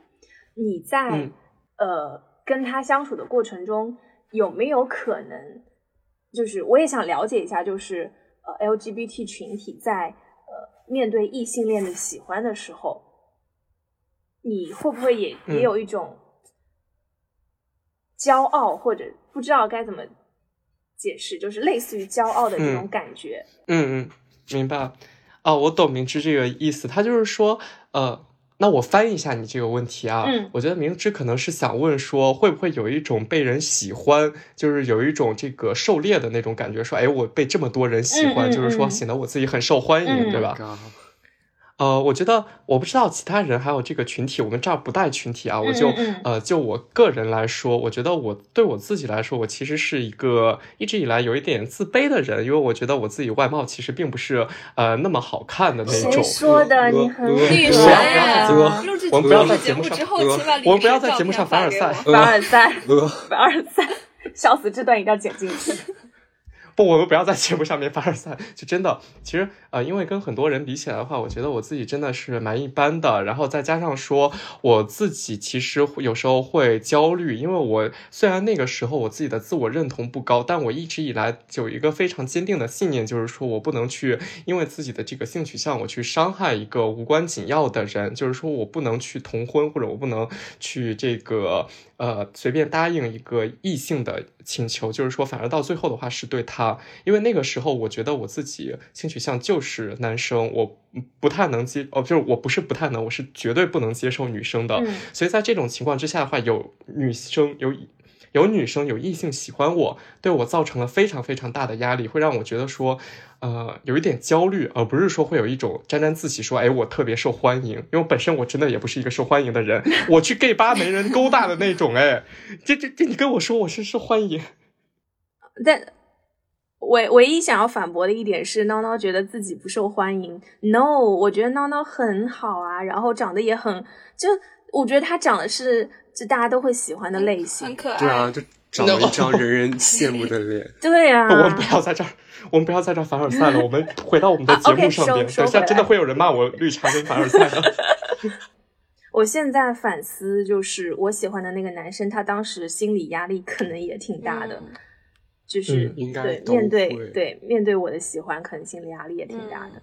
你在呃跟他相处的过程中，有没有可能，就是我也想了解一下，就是呃 LGBT 群体在呃面对异性恋的喜欢的时候，你会不会也也有一种骄傲或者不知道该怎么？解释就是类似于骄傲的这种感觉。嗯嗯，明白。哦，我懂明知这个意思。他就是说，呃，那我翻译一下你这个问题啊。嗯，我觉得明知可能是想问说，会不会有一种被人喜欢，就是有一种这个狩猎的那种感觉，说，哎，我被这么多人喜欢，就是说显得我自己很受欢迎，对吧？呃，我觉得我不知道其他人还有这个群体，我们这儿不带群体啊。我就呃，就我个人来说，我觉得我对我自己来说，我其实是一个一直以来有一点自卑的人，因为我觉得我自己外貌其实并不是呃那么好看的那种。谁说的？你很女神呀！我们不要在节目上，我们不要在节目上凡尔赛，<laughs> 凡尔赛，<laughs> 凡尔赛，笑死！这段一定要剪进去。不，我们不要在节目上面凡尔赛，就真的，其实呃，因为跟很多人比起来的话，我觉得我自己真的是蛮一般的。然后再加上说，我自己其实有时候会焦虑，因为我虽然那个时候我自己的自我认同不高，但我一直以来有一个非常坚定的信念，就是说我不能去因为自己的这个性取向，我去伤害一个无关紧要的人，就是说我不能去同婚，或者我不能去这个。呃，随便答应一个异性的请求，就是说，反而到最后的话是对他，因为那个时候我觉得我自己性取向就是男生，我不太能接哦，就是我不是不太能，我是绝对不能接受女生的。所以在这种情况之下的话，有女生有有女生有异性喜欢我，对我造成了非常非常大的压力，会让我觉得说。呃，有一点焦虑，而不是说会有一种沾沾自喜，说哎，我特别受欢迎，因为本身我真的也不是一个受欢迎的人，<laughs> 我去 gay 吧没人勾搭的那种，哎，这这这，你跟我说我是受欢迎，但唯唯一想要反驳的一点是，孬孬觉得自己不受欢迎，no，我觉得孬孬很好啊，然后长得也很，就我觉得他长得是就大家都会喜欢的类型，很可爱，对啊，就长了一张人人羡慕的脸，<laughs> 对啊，我们不要在这儿。我们不要在这凡尔赛了，我们回到我们的节目上边。等下真的会有人骂我绿茶跟凡尔赛的。<laughs> <laughs> 我现在反思，就是我喜欢的那个男生，他当时心理压力可能也挺大的，就是对面对对面对我的喜欢，可能心理压力也挺大的。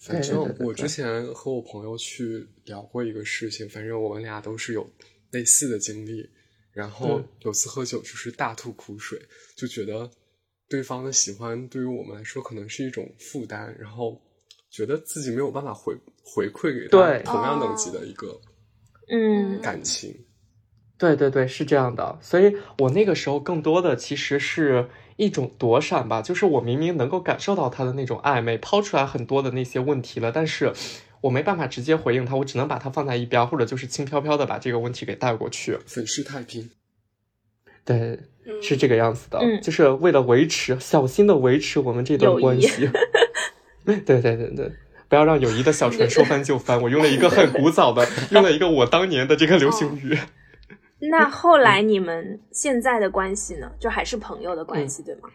反正我之前和我朋友去聊过一个事情，反正我们俩都是有类似的经历，然后有次喝酒就是大吐苦水，就觉得。对方的喜欢对于我们来说可能是一种负担，然后觉得自己没有办法回回馈给他同样等级的一个嗯感情。对对对，是这样的。所以我那个时候更多的其实是一种躲闪吧，就是我明明能够感受到他的那种暧昧，抛出来很多的那些问题了，但是我没办法直接回应他，我只能把他放在一边，或者就是轻飘飘的把这个问题给带过去，粉饰太平。对。是这个样子的，就是为了维持小心的维持我们这段关系。<laughs> 对对对对，不要让友谊的小船说翻就翻。我用了一个很古早的，<laughs> 用了一个我当年的这个流行语。那后来你们现在的关系呢？就还是朋友的关系，对吗？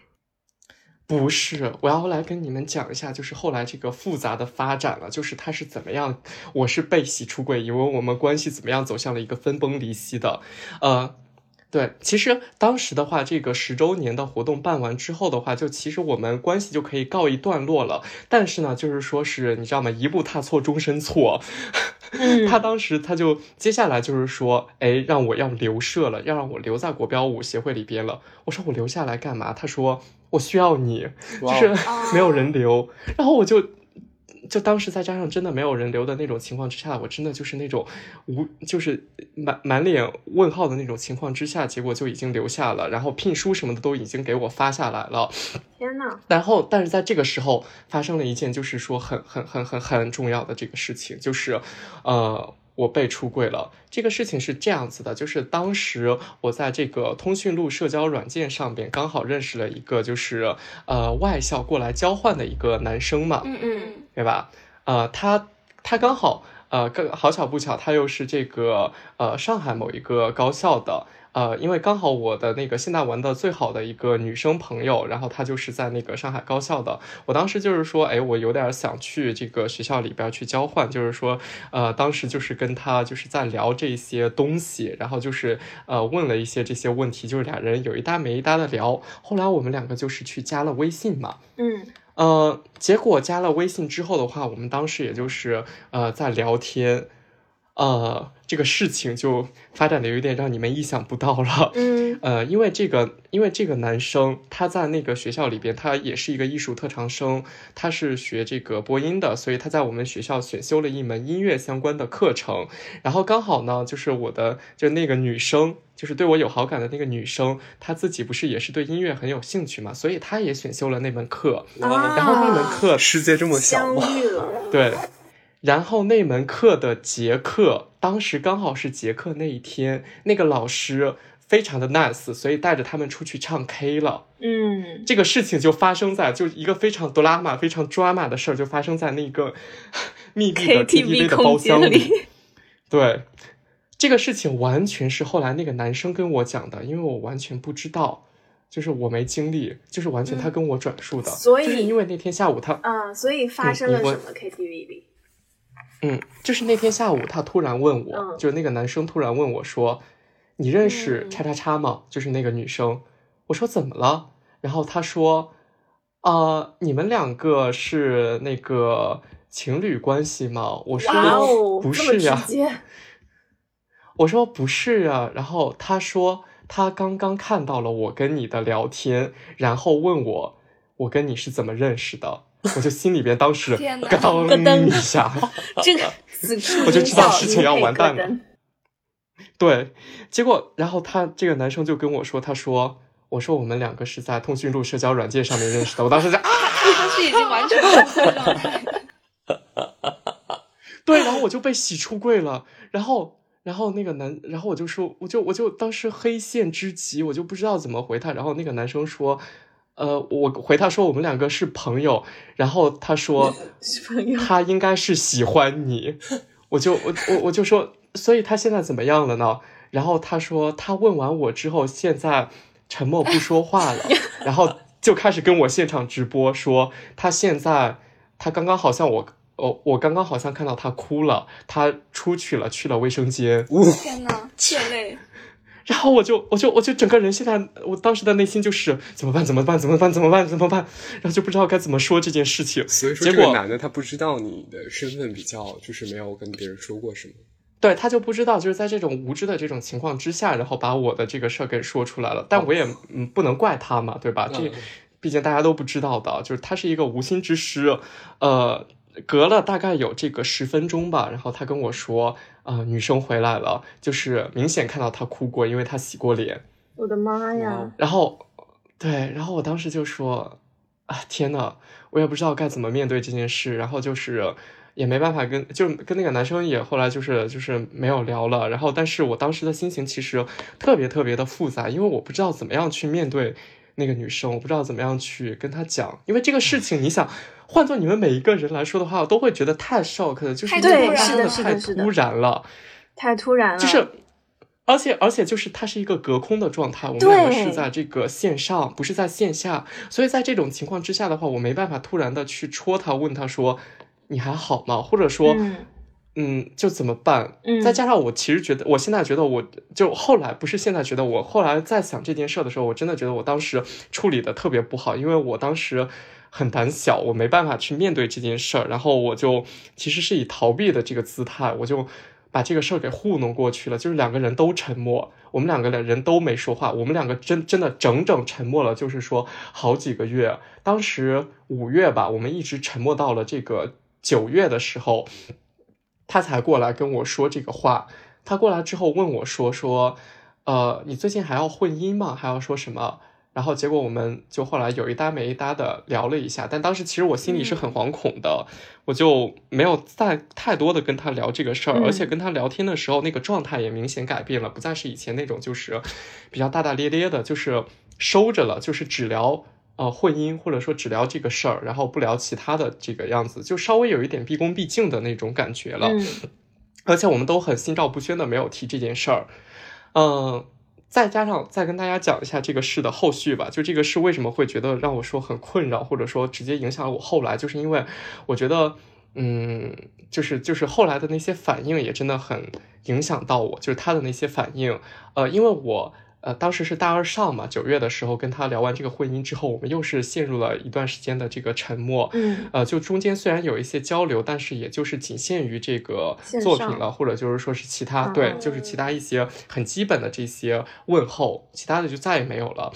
不是，我要来跟你们讲一下，就是后来这个复杂的发展了，就是他是怎么样，我是被洗出轨，因为我们关系怎么样走向了一个分崩离析的，呃。对，其实当时的话，这个十周年的活动办完之后的话，就其实我们关系就可以告一段落了。但是呢，就是说是你知道吗？一步踏错，终身错。<laughs> 他当时他就接下来就是说，哎，让我要留社了，要让我留在国标舞协会里边了。我说我留下来干嘛？他说我需要你，就是没有人留。然后我就。就当时再加上真的没有人留的那种情况之下，我真的就是那种无就是满满脸问号的那种情况之下，结果就已经留下了，然后聘书什么的都已经给我发下来了。天呐，然后但是在这个时候发生了一件就是说很很很很很重要的这个事情，就是呃。我被出柜了，这个事情是这样子的，就是当时我在这个通讯录社交软件上边刚好认识了一个，就是呃外校过来交换的一个男生嘛，嗯嗯，对吧？呃，他他刚好呃，更好巧不巧，他又是这个呃上海某一个高校的。呃，因为刚好我的那个现在玩的最好的一个女生朋友，然后她就是在那个上海高校的。我当时就是说，哎，我有点想去这个学校里边去交换，就是说，呃，当时就是跟她就是在聊这些东西，然后就是呃问了一些这些问题，就是俩人有一搭没一搭的聊。后来我们两个就是去加了微信嘛，嗯，呃，结果加了微信之后的话，我们当时也就是呃在聊天。呃，这个事情就发展的有点让你们意想不到了。嗯，<laughs> 呃，因为这个，因为这个男生他在那个学校里边，他也是一个艺术特长生，他是学这个播音的，所以他在我们学校选修了一门音乐相关的课程。然后刚好呢，就是我的就那个女生，就是对我有好感的那个女生，她自己不是也是对音乐很有兴趣嘛，所以她也选修了那门课。然后那门课世界这么小吗？对。然后那门课的结课，当时刚好是结课那一天，那个老师非常的 nice，所以带着他们出去唱 K 了。嗯，这个事情就发生在就一个非常 drama、非常 drama 的事儿，就发生在那个 <laughs> 密闭的 KTV 的包厢里。对，这个事情完全是后来那个男生跟我讲的，因为我完全不知道，就是我没经历，就是完全他跟我转述的。所以因为那天下午他，嗯，所以发生了什么 KTV 里？嗯，就是那天下午，他突然问我，就是那个男生突然问我说：“你认识叉叉叉吗？”就是那个女生。我说怎么了？然后他说：“啊，你们两个是那个情侣关系吗？”我说：“不是呀。<laughs> ”我说：“不是呀。”然后他说：“他刚刚看到了我跟你的聊天，然后问我我跟你是怎么认识的。”我就心里边当时咯噔一下，这个 <laughs> 我就知道事情要完蛋了。对，结果然后他这个男生就跟我说，他说：“我说我们两个是在通讯录社交软件上面认识的。”我当时就啊，他是已经完全状态。对，然后我就被洗出柜了。然后，然后那个男，然后我就说，我就我就当时黑线之极，我就不知道怎么回他。然后那个男生说。呃，我回他说我们两个是朋友，然后他说 <laughs> 他应该是喜欢你，<laughs> 我就我我我就说，所以他现在怎么样了呢？然后他说他问完我之后，现在沉默不说话了，<laughs> 然后就开始跟我现场直播说他现在他刚刚好像我哦我刚刚好像看到他哭了，他出去了去了卫生间，天呐，血泪。然后我就我就我就整个人现在，我当时的内心就是怎么办怎么办怎么办怎么办怎么办，然后就不知道该怎么说这件事情。所以说，这个男的他不知道你的身份比较，就是没有跟别人说过什么。对他就不知道，就是在这种无知的这种情况之下，然后把我的这个事儿给说出来了。但我也嗯不能怪他嘛，对吧？这毕竟大家都不知道的，就是他是一个无心之失，呃。隔了大概有这个十分钟吧，然后他跟我说，啊，女生回来了，就是明显看到她哭过，因为她洗过脸。我的妈呀！然后，对，然后我当时就说，啊，天呐，我也不知道该怎么面对这件事，然后就是也没办法跟，就跟那个男生也后来就是就是没有聊了。然后，但是我当时的心情其实特别特别的复杂，因为我不知道怎么样去面对那个女生，我不知道怎么样去跟她讲，因为这个事情，你想。换做你们每一个人来说的话，我都会觉得太 shock 了，就是对，是的，太突然了，太突然了。就是，而且而且就是它是一个隔空的状态，我们两个是在这个线上，不是在线下，所以在这种情况之下的话，我没办法突然的去戳他，问他说你还好吗？或者说。嗯，就怎么办？嗯，再加上我其实觉得，我现在觉得，我就后来不是现在觉得，我后来在想这件事的时候，我真的觉得我当时处理的特别不好，因为我当时很胆小，我没办法去面对这件事儿，然后我就其实是以逃避的这个姿态，我就把这个事儿给糊弄过去了，就是两个人都沉默，我们两个人都没说话，我们两个真真的整整沉默了，就是说好几个月，当时五月吧，我们一直沉默到了这个九月的时候。他才过来跟我说这个话。他过来之后问我说：“说，呃，你最近还要混音吗？还要说什么？”然后结果我们就后来有一搭没一搭的聊了一下。但当时其实我心里是很惶恐的，我就没有再太多的跟他聊这个事儿。而且跟他聊天的时候，那个状态也明显改变了，不再是以前那种就是比较大大咧咧的，就是收着了，就是只聊。呃，婚姻或者说只聊这个事儿，然后不聊其他的这个样子，就稍微有一点毕恭毕敬的那种感觉了。嗯，<laughs> 而且我们都很心照不宣的没有提这件事儿。嗯，再加上再跟大家讲一下这个事的后续吧。就这个事为什么会觉得让我说很困扰，或者说直接影响了我后来，就是因为我觉得，嗯，就是就是后来的那些反应也真的很影响到我，就是他的那些反应。呃，因为我。呃，当时是大二上嘛，九月的时候跟他聊完这个婚姻之后，我们又是陷入了一段时间的这个沉默。嗯，呃，就中间虽然有一些交流，但是也就是仅限于这个作品了，或者就是说是其他，对，就是其他一些很基本的这些问候，其他的就再也没有了。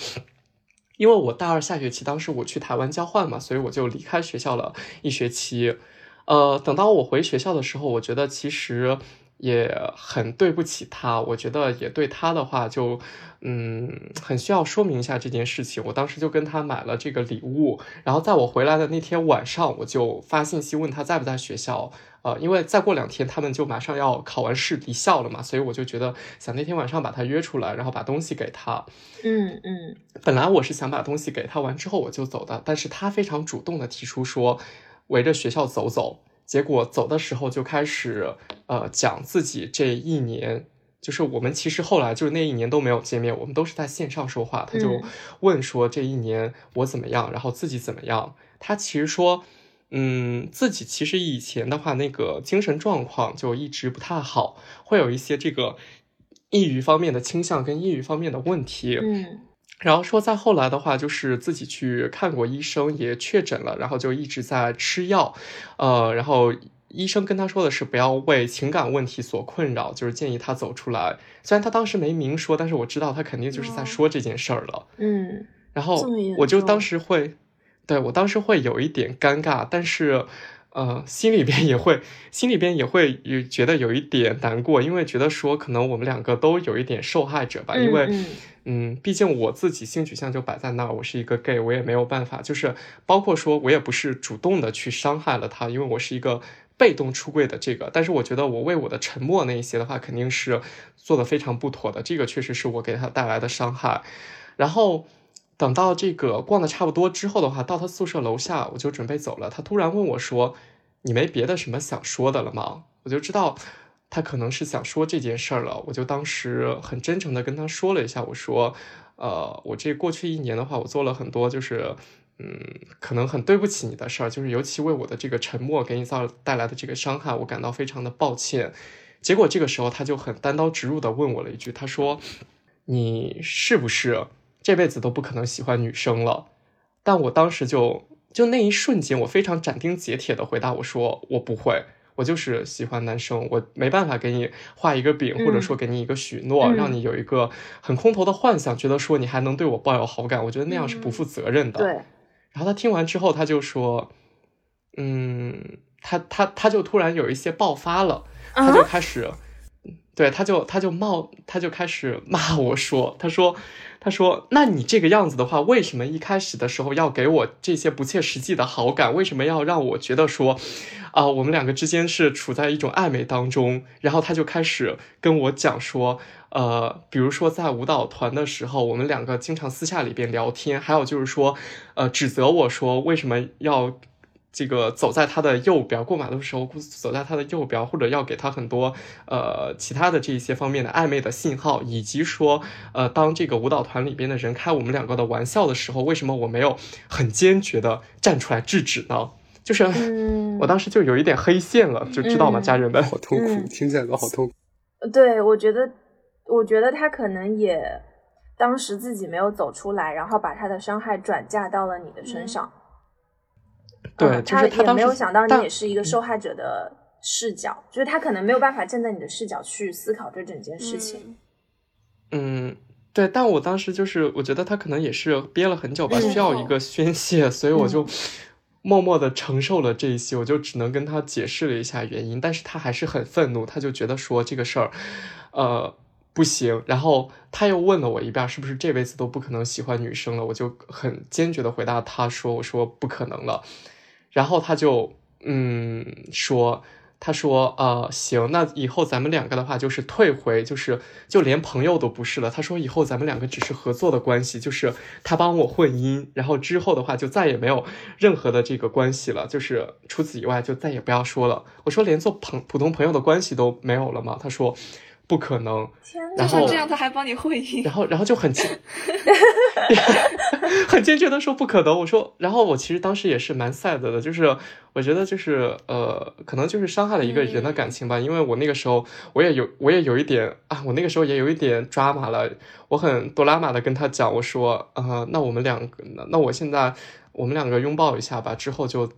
因为我大二下学期，当时我去台湾交换嘛，所以我就离开学校了一学期。呃，等到我回学校的时候，我觉得其实。也很对不起他，我觉得也对他的话就，嗯，很需要说明一下这件事情。我当时就跟他买了这个礼物，然后在我回来的那天晚上，我就发信息问他在不在学校。呃，因为再过两天他们就马上要考完试离校了嘛，所以我就觉得想那天晚上把他约出来，然后把东西给他。嗯嗯，本来我是想把东西给他完之后我就走的，但是他非常主动的提出说围着学校走走。结果走的时候就开始，呃，讲自己这一年，就是我们其实后来就是那一年都没有见面，我们都是在线上说话。他就问说这一年我怎么样，然后自己怎么样。他其实说，嗯，自己其实以前的话那个精神状况就一直不太好，会有一些这个抑郁方面的倾向跟抑郁方面的问题。嗯。然后说，再后来的话，就是自己去看过医生，也确诊了，然后就一直在吃药，呃，然后医生跟他说的是不要为情感问题所困扰，就是建议他走出来。虽然他当时没明说，但是我知道他肯定就是在说这件事儿了。嗯，然后我就当时会，对我当时会有一点尴尬，但是。呃，心里边也会，心里边也会有觉得有一点难过，因为觉得说可能我们两个都有一点受害者吧，因为，嗯，毕竟我自己性取向就摆在那儿，我是一个 gay，我也没有办法，就是包括说我也不是主动的去伤害了他，因为我是一个被动出柜的这个，但是我觉得我为我的沉默那一些的话，肯定是做的非常不妥的，这个确实是我给他带来的伤害，然后。等到这个逛的差不多之后的话，到他宿舍楼下，我就准备走了。他突然问我说：“你没别的什么想说的了吗？”我就知道他可能是想说这件事了。我就当时很真诚的跟他说了一下，我说：“呃，我这过去一年的话，我做了很多，就是嗯，可能很对不起你的事儿，就是尤其为我的这个沉默给你造带来的这个伤害，我感到非常的抱歉。”结果这个时候他就很单刀直入的问我了一句，他说：“你是不是？”这辈子都不可能喜欢女生了，但我当时就就那一瞬间，我非常斩钉截铁的回答我说我不会，我就是喜欢男生，我没办法给你画一个饼，或者说给你一个许诺，让你有一个很空头的幻想，觉得说你还能对我抱有好感，我觉得那样是不负责任的。对。然后他听完之后，他就说，嗯，他他他就突然有一些爆发了，他就开始，对，他就他就冒，他就开始骂我说，他说。他说：“那你这个样子的话，为什么一开始的时候要给我这些不切实际的好感？为什么要让我觉得说，啊，我们两个之间是处在一种暧昧当中？然后他就开始跟我讲说，呃，比如说在舞蹈团的时候，我们两个经常私下里边聊天，还有就是说，呃，指责我说为什么要。”这个走在他的右边，过马路的时候走在他的右边，或者要给他很多呃其他的这一些方面的暧昧的信号，以及说呃当这个舞蹈团里边的人开我们两个的玩笑的时候，为什么我没有很坚决的站出来制止呢？就是我当时就有一点黑线了，就知道吗？家人们，<laughs> 好痛苦，听起来都好痛苦。对，我觉得，我觉得他可能也当时自己没有走出来，然后把他的伤害转嫁到了你的身上。对，他也没有想到你也是一个受害者的视角，就是他可能没有办法站在你的视角去思考这整件事情。嗯，对，但我当时就是我觉得他可能也是憋了很久吧，需要一个宣泄，所以我就默默的承受了这一些，我就只能跟他解释了一下原因，但是他还是很愤怒，他就觉得说这个事儿，呃。不行，然后他又问了我一遍，是不是这辈子都不可能喜欢女生了？我就很坚决的回答他说：“我说不可能了。”然后他就嗯说：“他说呃行，那以后咱们两个的话就是退回，就是就连朋友都不是了。他说以后咱们两个只是合作的关系，就是他帮我混音，然后之后的话就再也没有任何的这个关系了，就是除此以外就再也不要说了。”我说：“连做朋普通朋友的关系都没有了吗？”他说。不可能，然后这样他还帮你会议，然后然后就很坚，<laughs> 很坚决的说不可能。我说，然后我其实当时也是蛮 sad 的，就是我觉得就是呃，可能就是伤害了一个人的感情吧。因为我那个时候我也有我也有一点啊，我那个时候也有一点抓马了。我很多拉马的跟他讲，我说呃，那我们两个，那我现在我们两个拥抱一下吧，之后就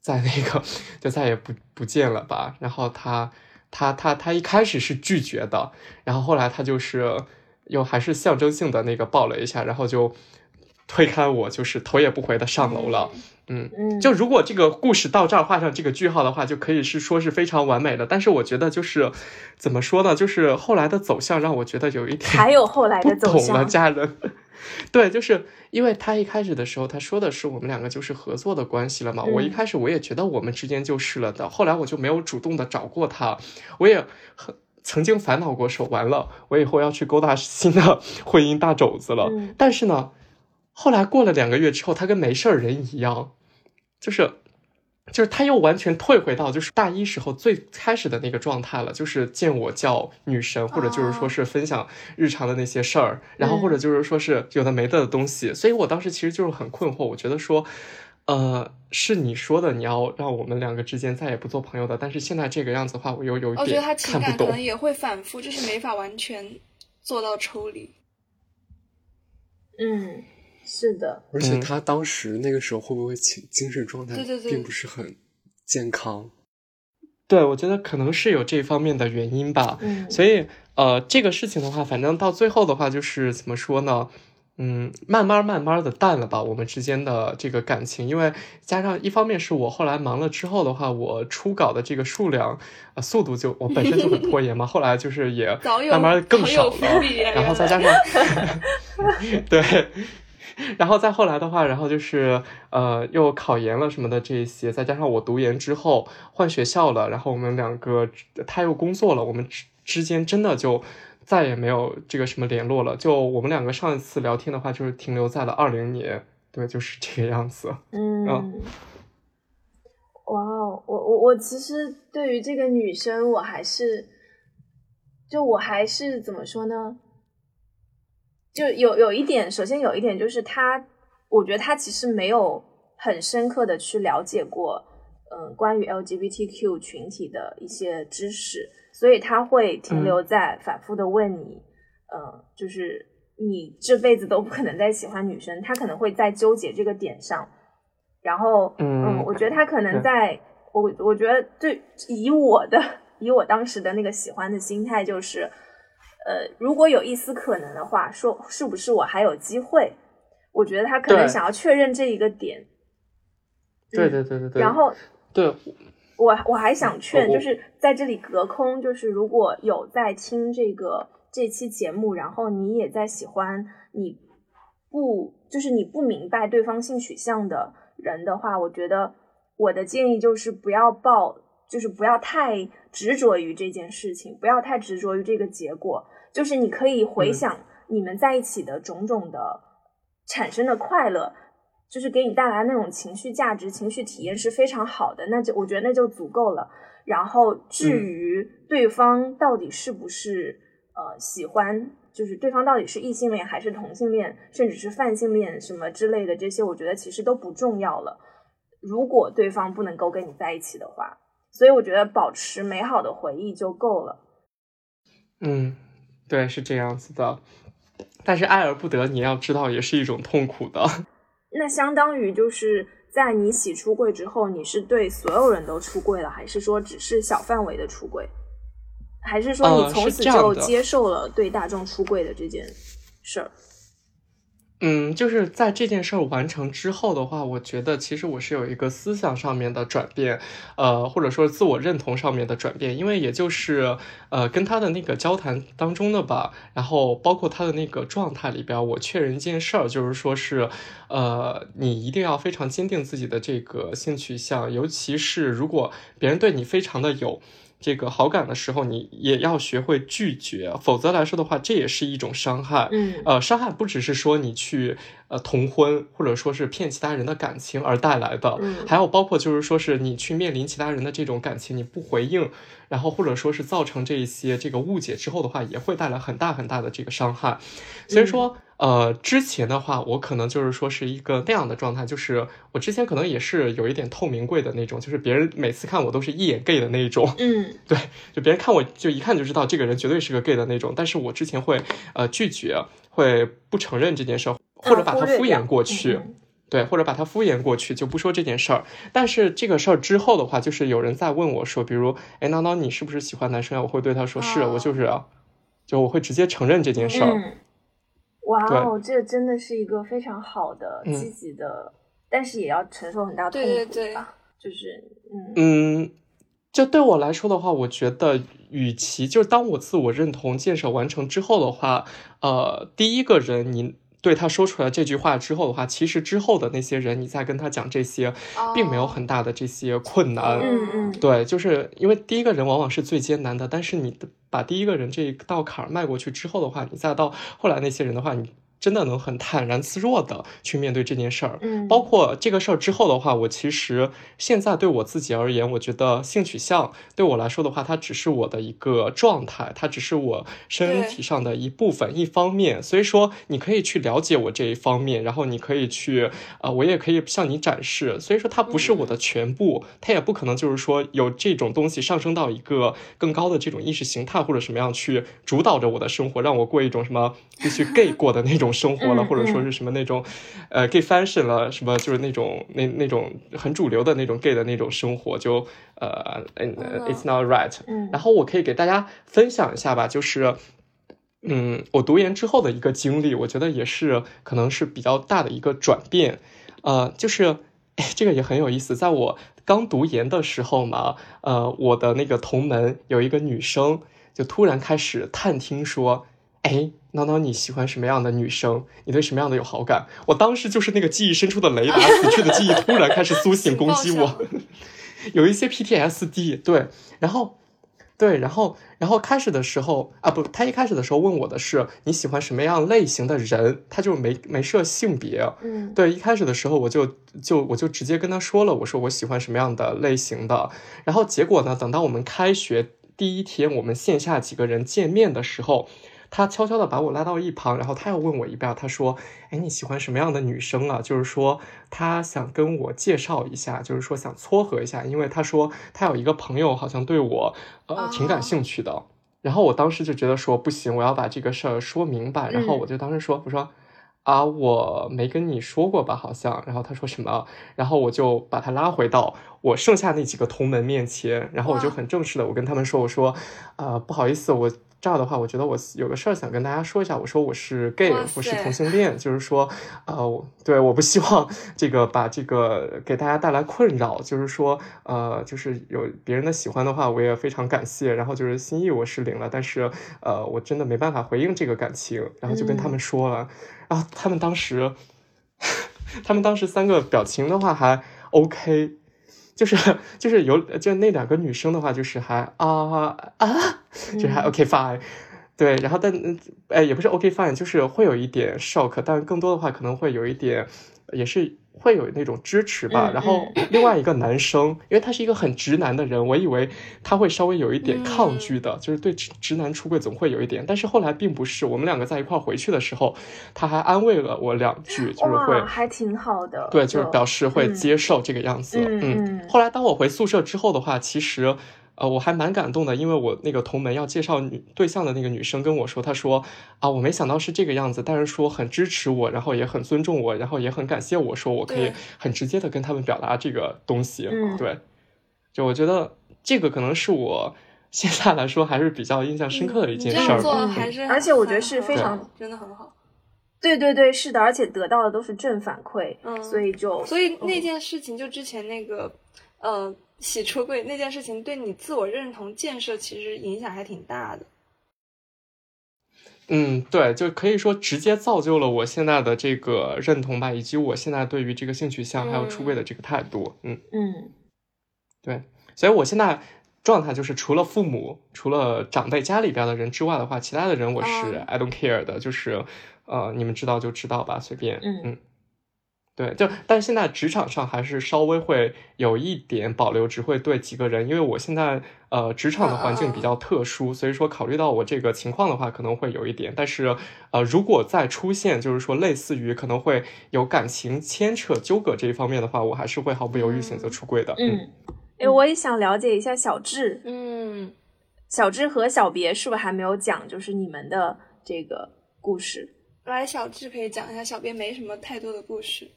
在那个就再也不不见了吧。然后他。他他他一开始是拒绝的，然后后来他就是又还是象征性的那个抱了一下，然后就推开我，就是头也不回的上楼了。嗯嗯，就如果这个故事到这儿画上这个句号的话，就可以是说是非常完美的。但是我觉得就是怎么说呢，就是后来的走向让我觉得有一点还有后来的走向了，家人。<laughs> 对，就是因为他一开始的时候，他说的是我们两个就是合作的关系了嘛。我一开始我也觉得我们之间就是了的，后来我就没有主动的找过他。我也很曾经烦恼过，说完了，我以后要去勾搭新的 <laughs> 婚姻大肘子了。但是呢，后来过了两个月之后，他跟没事人一样，就是。就是他又完全退回到就是大一时候最开始的那个状态了，就是见我叫女神，或者就是说是分享日常的那些事儿，然后或者就是说是有的没的的东西。所以我当时其实就是很困惑，我觉得说，呃，是你说的你要让我们两个之间再也不做朋友的，但是现在这个样子的话，我又有我觉得他情感可能也会反复，就是没法完全做到抽离。嗯。是的，而且他当时那个时候会不会精精神状态并不是很健康？对，我觉得可能是有这方面的原因吧。嗯，所以呃，这个事情的话，反正到最后的话，就是怎么说呢？嗯，慢慢慢慢的淡了吧，我们之间的这个感情，因为加上一方面是我后来忙了之后的话，我初稿的这个数量啊速度就我本身就很拖延嘛，<laughs> 后来就是也慢慢更少了，然后再加上 <laughs> 对。<laughs> 然后再后来的话，然后就是呃，又考研了什么的这一些，再加上我读研之后换学校了，然后我们两个他又工作了，我们之之间真的就再也没有这个什么联络了。就我们两个上一次聊天的话，就是停留在了二零年，对，就是这个样子。嗯，哇哦，我我我其实对于这个女生，我还是就我还是怎么说呢？就有有一点，首先有一点就是他，我觉得他其实没有很深刻的去了解过，嗯，关于 LGBTQ 群体的一些知识，所以他会停留在反复的问你，嗯，就是你这辈子都不可能再喜欢女生，他可能会在纠结这个点上，然后，嗯，我觉得他可能在，我我觉得对，以我的以我当时的那个喜欢的心态就是。呃，如果有一丝可能的话，说是不是我还有机会？我觉得他可能想要确认这一个点。对对对对对。然后，对，我我还想劝，就是在这里隔空，就是如果有在听这个这期节目，然后你也在喜欢你不就是你不明白对方性取向的人的话，我觉得我的建议就是不要抱，就是不要太执着于这件事情，不要太执着于这个结果。就是你可以回想你们在一起的种种的产生的快乐，就是给你带来那种情绪价值、情绪体验是非常好的，那就我觉得那就足够了。然后至于对方到底是不是呃喜欢，就是对方到底是异性恋还是同性恋，甚至是泛性恋什么之类的这些，我觉得其实都不重要了。如果对方不能够跟你在一起的话，所以我觉得保持美好的回忆就够了。嗯，对，是这样子的。但是爱而不得，你要知道也是一种痛苦的。<laughs> 那相当于就是在你洗出柜之后，你是对所有人都出柜了，还是说只是小范围的出柜？还是说你从此就接受了对大众出柜的这件事儿？嗯，就是在这件事儿完成之后的话，我觉得其实我是有一个思想上面的转变，呃，或者说自我认同上面的转变，因为也就是呃跟他的那个交谈当中的吧，然后包括他的那个状态里边，我确认一件事儿，就是说是，呃，你一定要非常坚定自己的这个性取向，尤其是如果别人对你非常的有。这个好感的时候，你也要学会拒绝，否则来说的话，这也是一种伤害。嗯，呃，伤害不只是说你去呃同婚，或者说是骗其他人的感情而带来的，还有包括就是说是你去面临其他人的这种感情，你不回应，然后或者说是造成这一些这个误解之后的话，也会带来很大很大的这个伤害。所以说。呃，之前的话，我可能就是说是一个那样的状态，就是我之前可能也是有一点透明柜的那种，就是别人每次看我都是一眼 gay 的那种。嗯，<laughs> 对，就别人看我就一看就知道这个人绝对是个 gay 的那种。但是我之前会呃拒绝，会不承认这件事儿，或者把它敷衍过去，对，或者把它敷衍过去，就不说这件事儿。但是这个事儿之后的话，就是有人在问我说，比如，哎，挠挠你是不是喜欢男生啊？我会对他说，是我就是，就我会直接承认这件事儿。哇哦，这真的是一个非常好的、积极的，但是也要承受很大痛苦吧？就是嗯。嗯，就对我来说的话，我觉得，与其就是当我自我认同建设完成之后的话，呃，第一个人你对他说出来这句话之后的话，其实之后的那些人你再跟他讲这些，并没有很大的这些困难。嗯嗯，对，就是因为第一个人往往是最艰难的，但是你的。把第一个人这一道坎儿迈过去之后的话，你再到后来那些人的话，你。真的能很坦然自若的去面对这件事儿，嗯，包括这个事儿之后的话，我其实现在对我自己而言，我觉得性取向对我来说的话，它只是我的一个状态，它只是我身体上的一部分一方面。所以说，你可以去了解我这一方面，然后你可以去，呃，我也可以向你展示。所以说，它不是我的全部，它也不可能就是说有这种东西上升到一个更高的这种意识形态或者什么样去主导着我的生活，让我过一种什么必须 gay 过的那种。生活了，或者说是什么那种，呃，gay fashion 了，什么就是那种那那种很主流的那种 gay 的那种生活，就呃，it's not right。然后我可以给大家分享一下吧，就是，嗯，我读研之后的一个经历，我觉得也是可能是比较大的一个转变，呃，就是这个也很有意思，在我刚读研的时候嘛，呃，我的那个同门有一个女生，就突然开始探听说。哎，挠挠你喜欢什么样的女生？你对什么样的有好感？我当时就是那个记忆深处的雷达，死去的记忆突然开始苏醒，攻击我，有一些 PTSD。对，然后，对，然后，然后开始的时候啊，不，他一开始的时候问我的是你喜欢什么样类型的人，他就没没设性别。嗯，对，一开始的时候我就就我就直接跟他说了，我说我喜欢什么样的类型的。然后结果呢，等到我们开学第一天，我们线下几个人见面的时候。他悄悄的把我拉到一旁，然后他又问我一遍，他说：“哎，你喜欢什么样的女生啊？”就是说他想跟我介绍一下，就是说想撮合一下，因为他说他有一个朋友好像对我呃挺感兴趣的。然后我当时就觉得说不行，我要把这个事儿说明白。然后我就当时说：“我说啊，我没跟你说过吧？好像。”然后他说什么？然后我就把他拉回到我剩下那几个同门面前，然后我就很正式的我跟他们说：“我说呃，不好意思，我。”这样的话，我觉得我有个事儿想跟大家说一下。我说我是 gay，我是同性恋，就是说，呃，对，我不希望这个把这个给大家带来困扰。就是说，呃，就是有别人的喜欢的话，我也非常感谢。然后就是心意我是领了，但是呃，我真的没办法回应这个感情。然后就跟他们说了，然后他们当时，<laughs> 他们当时三个表情的话还 OK。就是就是有就那两个女生的话，就是还啊啊，就是还 OK fine，对，然后但哎也不是 OK fine，就是会有一点 shock，但更多的话可能会有一点，也是会有那种支持吧。然后另外一个男生，因为他是一个很直男的人，我以为他会稍微有一点抗拒的，就是对直直男出柜总会有一点。但是后来并不是，我们两个在一块回去的时候，他还安慰了我两句，就是会还挺好的，对，就是表示会接受这个样子。嗯，后来当我回宿舍之后的话，其实。呃，我还蛮感动的，因为我那个同门要介绍女对象的那个女生跟我说，她说啊，我没想到是这个样子，但是说很支持我，然后也很尊重我，然后也很感谢我说我可以很直接的跟他们表达这个东西。嗯，对，就我觉得这个可能是我现在来说还是比较印象深刻的一件事儿。还是而且我觉得是非常真的很好。对对对，是的，而且得到的都是正反馈，嗯，所以就所以那件事情就之前那个，呃。洗出柜那件事情对你自我认同建设其实影响还挺大的。嗯，对，就可以说直接造就了我现在的这个认同吧，以及我现在对于这个性取向还有出柜的这个态度。嗯嗯，对，所以我现在状态就是除了父母、除了长辈家里边的人之外的话，其他的人我是 I don't care 的，就是呃，你们知道就知道吧，随便。嗯嗯。对，就但是现在职场上还是稍微会有一点保留，只会对几个人，因为我现在呃职场的环境比较特殊，所以说考虑到我这个情况的话，可能会有一点。但是呃，如果再出现就是说类似于可能会有感情牵扯纠葛这一方面的话，我还是会毫不犹豫选择出柜的。嗯，哎，我也想了解一下小智，嗯，小智和小别是不是还没有讲，就是你们的这个故事？来，小智可以讲一下，小别没什么太多的故事。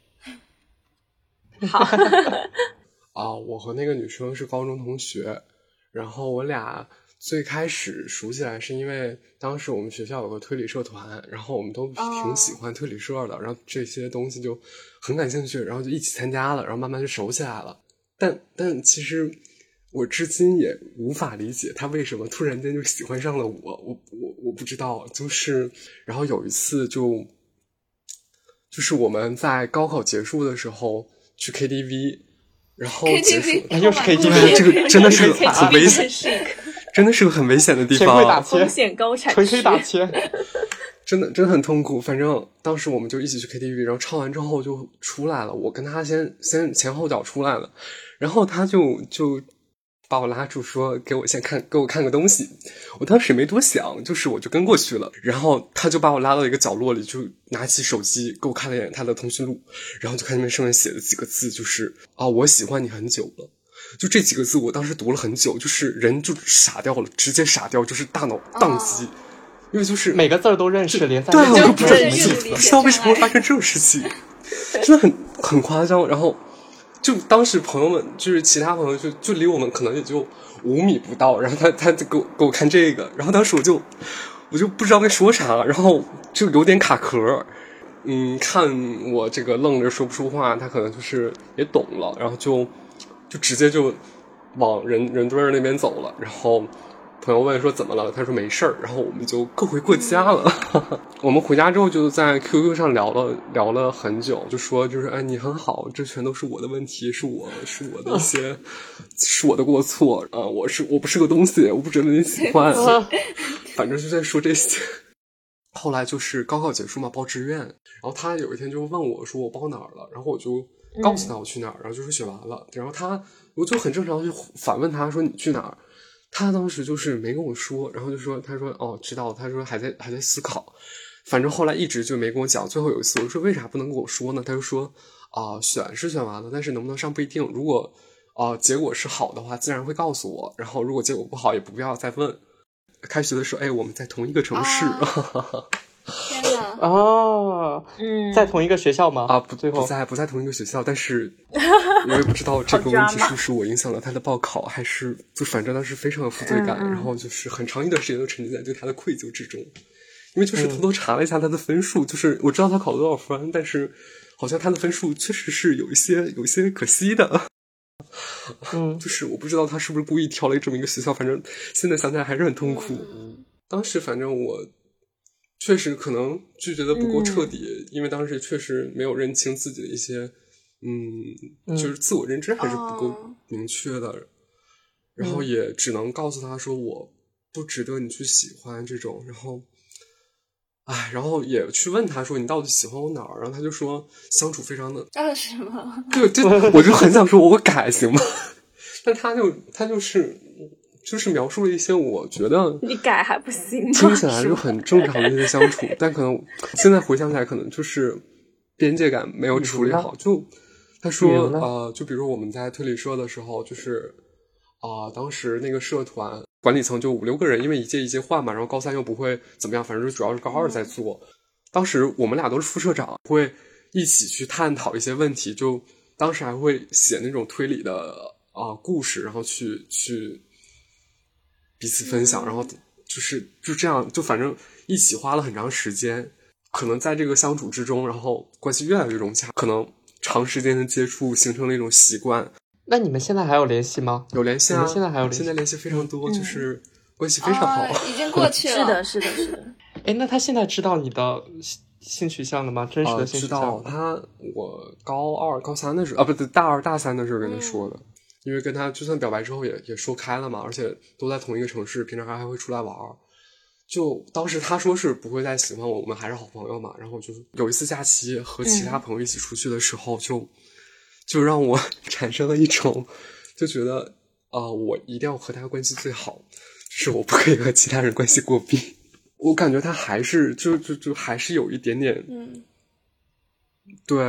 <laughs> 好 <laughs> 啊，我和那个女生是高中同学，然后我俩最开始熟起来是因为当时我们学校有个推理社团，然后我们都挺喜欢推理社的，然后这些东西就很感兴趣，然后就一起参加了，然后慢慢就熟起来了。但但其实我至今也无法理解他为什么突然间就喜欢上了我，我我我不知道，就是然后有一次就就是我们在高考结束的时候。去 KTV，然后结束，又是 KTV，这个真的是很危险，真的是个很危险的地方，风险高产，吹吹打切，真的真的很痛苦。反正当时我们就一起去 KTV，然后唱完之后就出来了，我跟他先先前后脚出来了，然后他就就。把我拉住，说：“给我先看，给我看个东西。”我当时也没多想，就是我就跟过去了。然后他就把我拉到一个角落里，就拿起手机给我看了一眼他的通讯录，然后就看那上面写的几个字，就是“啊，我喜欢你很久了。”就这几个字，我当时读了很久，就是人就傻掉了，直接傻掉，就是大脑宕机，因为就是每个字都认识，连在对，我都不知道不知道为什么会发生这种事情，真的很很夸张。然后。就当时朋友们，就是其他朋友，就就离我们可能也就五米不到，然后他他就给我给我看这个，然后当时我就我就不知道该说啥，然后就有点卡壳，嗯，看我这个愣着说不出话，他可能就是也懂了，然后就就直接就往人人堆儿那边走了，然后。朋友问说怎么了？他说没事儿，然后我们就各回各家了。<laughs> 我们回家之后就在 QQ 上聊了聊了很久，就说就是哎你很好，这全都是我的问题，是我是我的一些是我的过错啊，我是我不是个东西，我不值得你喜欢，<laughs> 反正就在说这些。后来就是高考结束嘛，报志愿，然后他有一天就问我说我报哪儿了，然后我就告诉他我去哪儿，然后就说写完了，然后他我就很正常就反问他说你去哪儿。他当时就是没跟我说，然后就说：“他说哦，知道了。”他说还在还在思考，反正后来一直就没跟我讲。最后有一次，我说：“为啥不能跟我说呢？”他就说：“啊，选是选完了，但是能不能上不一定。如果啊结果是好的话，自然会告诉我。然后如果结果不好，也不必要再问。”开学的时候，哎，我们在同一个城市。<laughs> 天呐！<laughs> 哦，嗯，在同一个学校吗？啊，不，最后不在不在同一个学校，但是我也不知道 <laughs> 这个问题是不是我影响了他的报考，还是就反正当时非常有负罪感，然后就是很长一段时间都沉浸在对他的愧疚之中，因为就是偷偷查了一下他的分数，就是我知道他考了多少分，但是好像他的分数确实是有一些有一些可惜的，嗯，<laughs> 就是我不知道他是不是故意挑了这么一个学校，反正现在想起来还是很痛苦。当时反正我。确实可能拒绝的不够彻底，因为当时确实没有认清自己的一些，嗯，就是自我认知还是不够明确的，然后也只能告诉他说我不值得你去喜欢这种，然后哎，然后也去问他说你到底喜欢我哪儿？然后他就说相处非常的啊什么？对对，我就很想说我改行吗？<laughs> 但他就他就是就是描述了一些我觉得你改还不行？听起来就很正常的一些相处，但可能现在回想起来，可能就是边界感没有处理好。就他说呃，就比如我们在推理社的时候，就是啊，当时那个社团。管理层就五六个人，因为一届一届换嘛，然后高三又不会怎么样，反正就主要是高二在做。当时我们俩都是副社长，会一起去探讨一些问题，就当时还会写那种推理的啊故事，然后去去彼此分享，然后就是就这样，就反正一起花了很长时间。可能在这个相处之中，然后关系越来越融洽，可能长时间的接触形成了一种习惯。那你们现在还有联系吗？有联系啊，现在还有联系，现在联系非常多，就是关系非常好。<laughs> 已经过去了，是的，是的，是的。<laughs> 哎，那他现在知道你的性取向了吗？真实的性取向？知道。他我高二、高三的时候啊，不对，大二、大三的时候跟他说的，因为跟他就算表白之后也也说开了嘛，而且都在同一个城市，平常还还会出来玩儿。就当时他说是不会再喜欢我，我们还是好朋友嘛。然后就是有一次假期和其他朋友一起出去的时候就。就让我 <laughs> 产生了一种，就觉得啊，我一定要和他关系最好，就是我不可以和其他人关系过密。我感觉他还是就就就还是有一点点，嗯，对，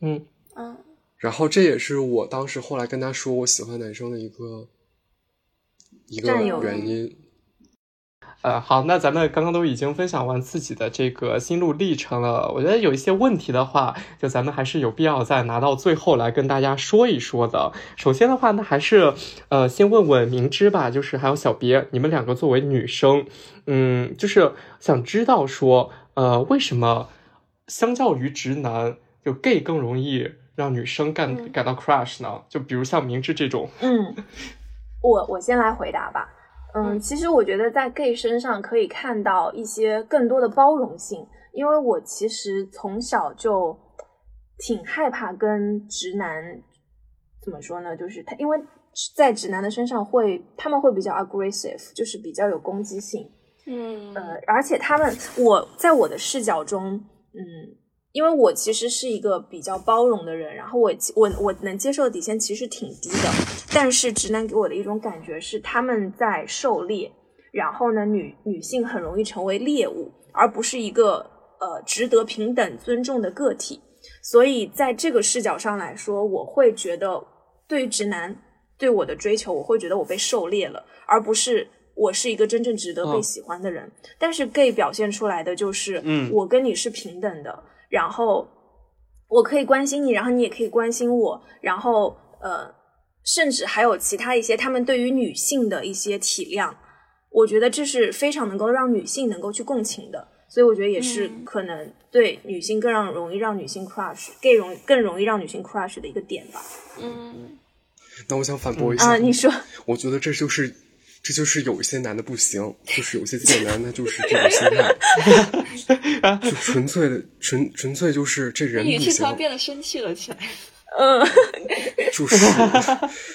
嗯嗯。然后这也是我当时后来跟他说我喜欢男生的一个一个原因。呃，好，那咱们刚刚都已经分享完自己的这个心路历程了。我觉得有一些问题的话，就咱们还是有必要再拿到最后来跟大家说一说的。首先的话，那还是呃，先问问明知吧，就是还有小别，你们两个作为女生，嗯，就是想知道说，呃，为什么相较于直男，就 gay 更容易让女生感感到 crush 呢？就比如像明知这种，嗯，我我先来回答吧。嗯，其实我觉得在 gay 身上可以看到一些更多的包容性，因为我其实从小就挺害怕跟直男怎么说呢？就是他，因为在直男的身上会他们会比较 aggressive，就是比较有攻击性。嗯，呃，而且他们我在我的视角中，嗯。因为我其实是一个比较包容的人，然后我我我能接受的底线其实挺低的，但是直男给我的一种感觉是他们在狩猎，然后呢女女性很容易成为猎物，而不是一个呃值得平等尊重的个体，所以在这个视角上来说，我会觉得对直男对我的追求，我会觉得我被狩猎了，而不是我是一个真正值得被喜欢的人。但是 gay 表现出来的就是，嗯，我跟你是平等的。然后我可以关心你，然后你也可以关心我，然后呃，甚至还有其他一些他们对于女性的一些体谅，我觉得这是非常能够让女性能够去共情的，所以我觉得也是可能对女性更让容易让女性 crush，更容更容易让女性 crush 的一个点吧。嗯，那我想反驳一下，啊，你说，我觉得这就是。这就是有一些男的不行，就是有些贱男他就是这种心态，就纯粹的纯纯粹就是这人不行。突然变得生气了起来。<laughs> 嗯，就是。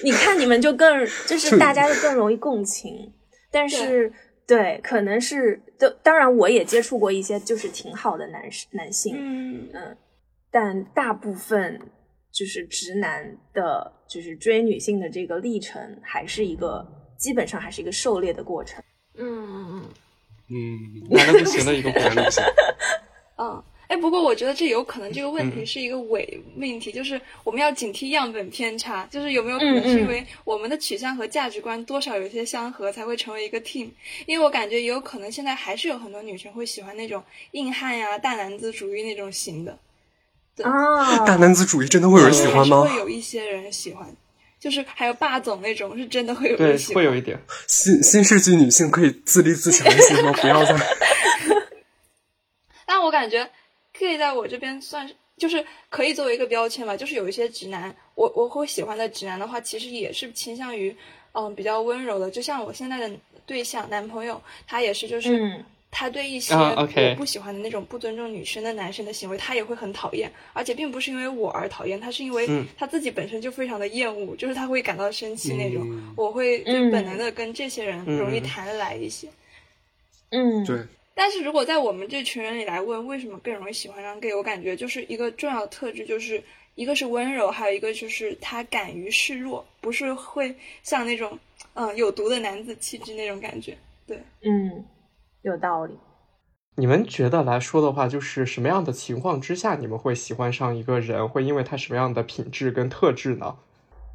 你看你们就更就是大家就更容易共情，但是对，可能是都当然我也接触过一些就是挺好的男男性，嗯嗯，但大部分就是直男的，就是追女性的这个历程还是一个。基本上还是一个狩猎的过程。嗯嗯嗯嗯，男的不行的一个过程。<laughs> 嗯，哎，不过我觉得这有可能这个问题是一个伪命题，就是我们要警惕样本偏差，就是有没有可能是因为我们的取向和价值观多少有些相合，才会成为一个 team？因为我感觉也有可能现在还是有很多女生会喜欢那种硬汉呀、大男子主义那种型的。啊，大男子主义真的会有人喜欢吗？会有一些人喜欢。就是还有霸总那种，是真的会有对，会有一点。新新世纪女性可以自立自强一些吗？不要再。<laughs> 但我感觉可以在我这边算是，就是可以作为一个标签吧。就是有一些直男，我我会喜欢的直男的话，其实也是倾向于嗯比较温柔的。就像我现在的对象男朋友，他也是就是。他对一些我不喜欢的那种不尊重女生的男生的行为，他也会很讨厌，而且并不是因为我而讨厌，他是因为他自己本身就非常的厌恶，就是他会感到生气那种。我会就本能的跟这些人容易谈得来一些。嗯，对，但是如果在我们这群人里来问为什么更容易喜欢上 gay，我感觉就是一个重要的特质，就是一个是温柔，还有一个就是他敢于示弱，不是会像那种嗯有毒的男子气质那种感觉。对，嗯，有道理。你们觉得来说的话，就是什么样的情况之下你们会喜欢上一个人，会因为他什么样的品质跟特质呢？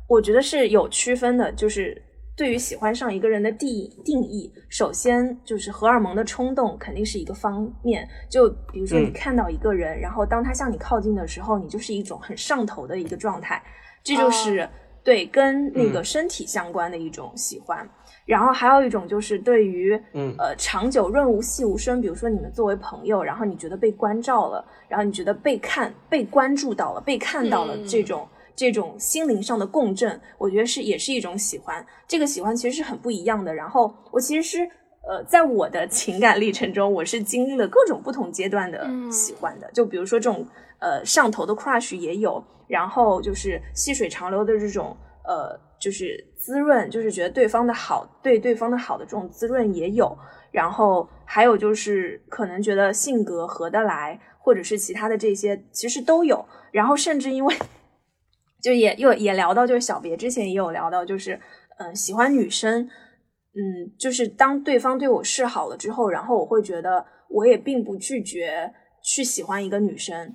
我觉得是有区分的，就是对于喜欢上一个人的定定义，首先就是荷尔蒙的冲动肯定是一个方面。就比如说你看到一个人，然后当他向你靠近的时候，你就是一种很上头的一个状态，这就是对跟那个身体相关的一种喜欢。然后还有一种就是对于，嗯，呃，长久润物细无声。比如说你们作为朋友，然后你觉得被关照了，然后你觉得被看、被关注到了、被看到了，这种这种心灵上的共振，我觉得是也是一种喜欢。这个喜欢其实是很不一样的。然后我其实是，呃，在我的情感历程中，我是经历了各种不同阶段的喜欢的。就比如说这种，呃，上头的 crush 也有，然后就是细水长流的这种，呃。就是滋润，就是觉得对方的好，对对方的好的这种滋润也有，然后还有就是可能觉得性格合得来，或者是其他的这些其实都有，然后甚至因为就也又也聊到，就是小别之前也有聊到，就是嗯喜欢女生，嗯就是当对方对我示好了之后，然后我会觉得我也并不拒绝去喜欢一个女生。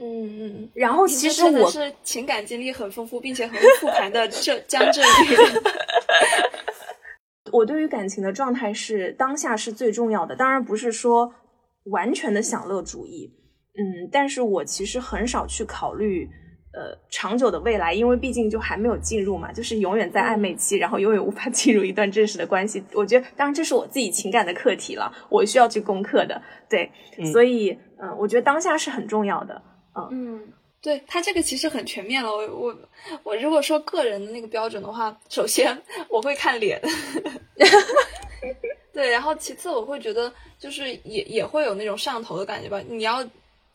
嗯嗯，然后其实我是情感经历很丰富并且很复盘的这江浙女。<laughs> 我对于感情的状态是当下是最重要的，当然不是说完全的享乐主义。嗯，但是我其实很少去考虑呃长久的未来，因为毕竟就还没有进入嘛，就是永远在暧昧期，然后永远无法进入一段正式的关系。我觉得，当然这是我自己情感的课题了，我需要去攻克的。对，所以嗯，我觉得当下是很重要的。嗯，对他这个其实很全面了。我我我如果说个人的那个标准的话，首先 <laughs> 我会看脸，<laughs> 对，然后其次我会觉得就是也也会有那种上头的感觉吧。你要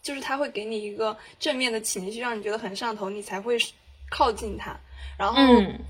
就是他会给你一个正面的情绪，让你觉得很上头，你才会靠近他。然后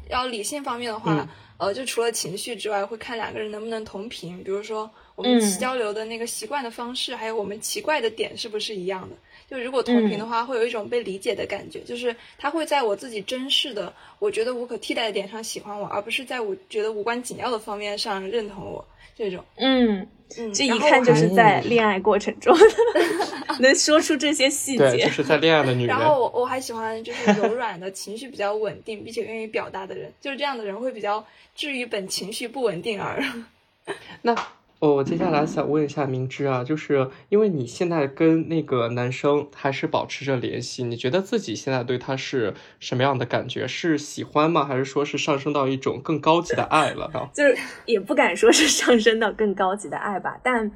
要理性方面的话，呃，就除了情绪之外，会看两个人能不能同频，比如说我们交流的那个习惯的方式，还有我们奇怪的点是不是一样的。就如果同频的话，会有一种被理解的感觉，就是他会在我自己珍视的、我觉得无可替代的点上喜欢我，而不是在我觉得无关紧要的方面上认同我。这种，嗯嗯，这一看就是在恋爱过程中 <laughs> 能说出这些细节，就是在恋爱的女人。然后我我还喜欢就是 <laughs> 柔软的情绪比较稳定，并且愿意表达的人，就是这样的人会比较治愈本情绪不稳定而。<laughs> 那。哦，我接下来想问一下明知啊，就是因为你现在跟那个男生还是保持着联系，你觉得自己现在对他是什么样的感觉？是喜欢吗？还是说是上升到一种更高级的爱了？<laughs> 就是也不敢说是上升到更高级的爱吧，但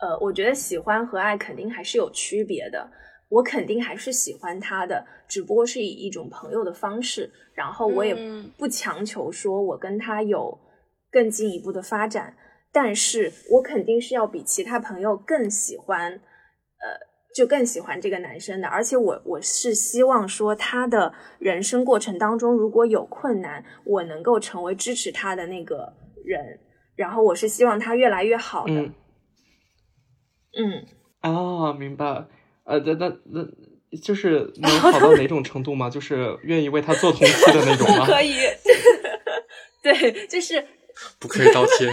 呃，我觉得喜欢和爱肯定还是有区别的。我肯定还是喜欢他的，只不过是以一种朋友的方式，然后我也不强求说我跟他有更进一步的发展。但是我肯定是要比其他朋友更喜欢，呃，就更喜欢这个男生的。而且我我是希望说他的人生过程当中如果有困难，我能够成为支持他的那个人。然后我是希望他越来越好的。嗯，啊，明白。呃，那那那就是 <laughs> 能好到哪种程度吗？就是愿意为他做同期的那种吗？<laughs> 可以。<laughs> 对，就是。不可以倒贴，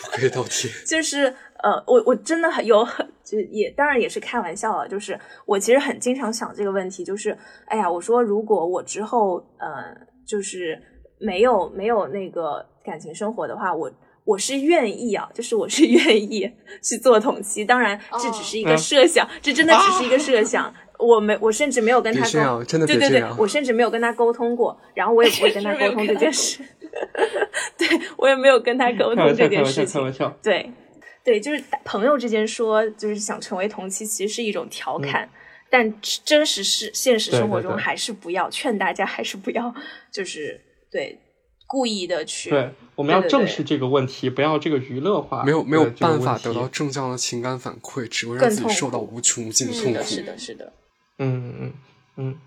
不可以倒贴。<laughs> 就是呃，我我真的很有很，就也当然也是开玩笑了。就是我其实很经常想这个问题，就是哎呀，我说如果我之后呃，就是没有没有那个感情生活的话，我我是愿意啊，就是我是 <laughs> 愿意去做同期。当然，这只是一个设想，这真的只是一个设想。我没，我甚至没有跟他沟，真的对对对，我甚至没有跟他沟通过，然后我也不会跟他沟通这件事。<laughs> 对我也没有跟他沟通这件事情。对，对，就是朋友之间说，就是想成为同期，其实是一种调侃，但真实是现实生活中还是不要劝大家，还是不要，就是对故意的去。对，我们要正视这个问题，不要这个娱乐化。没有没有办法得到正向的情感反馈，只会让自己受到无穷无尽的痛苦。是的，是的。嗯嗯嗯。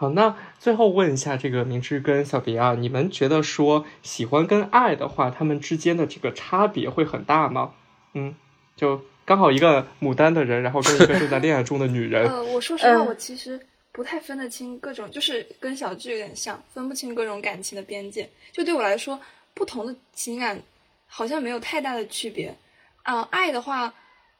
好，那最后问一下这个明智跟小迪啊，你们觉得说喜欢跟爱的话，他们之间的这个差别会很大吗？嗯，就刚好一个牡丹的人，然后跟一个正在恋爱中的女人。呃，我说实话，嗯我其实不太分得清各种，就是跟小智有点像，分不清各种感情的边界。就对我来说，不同的情感好像没有太大的区别。啊、爱的话，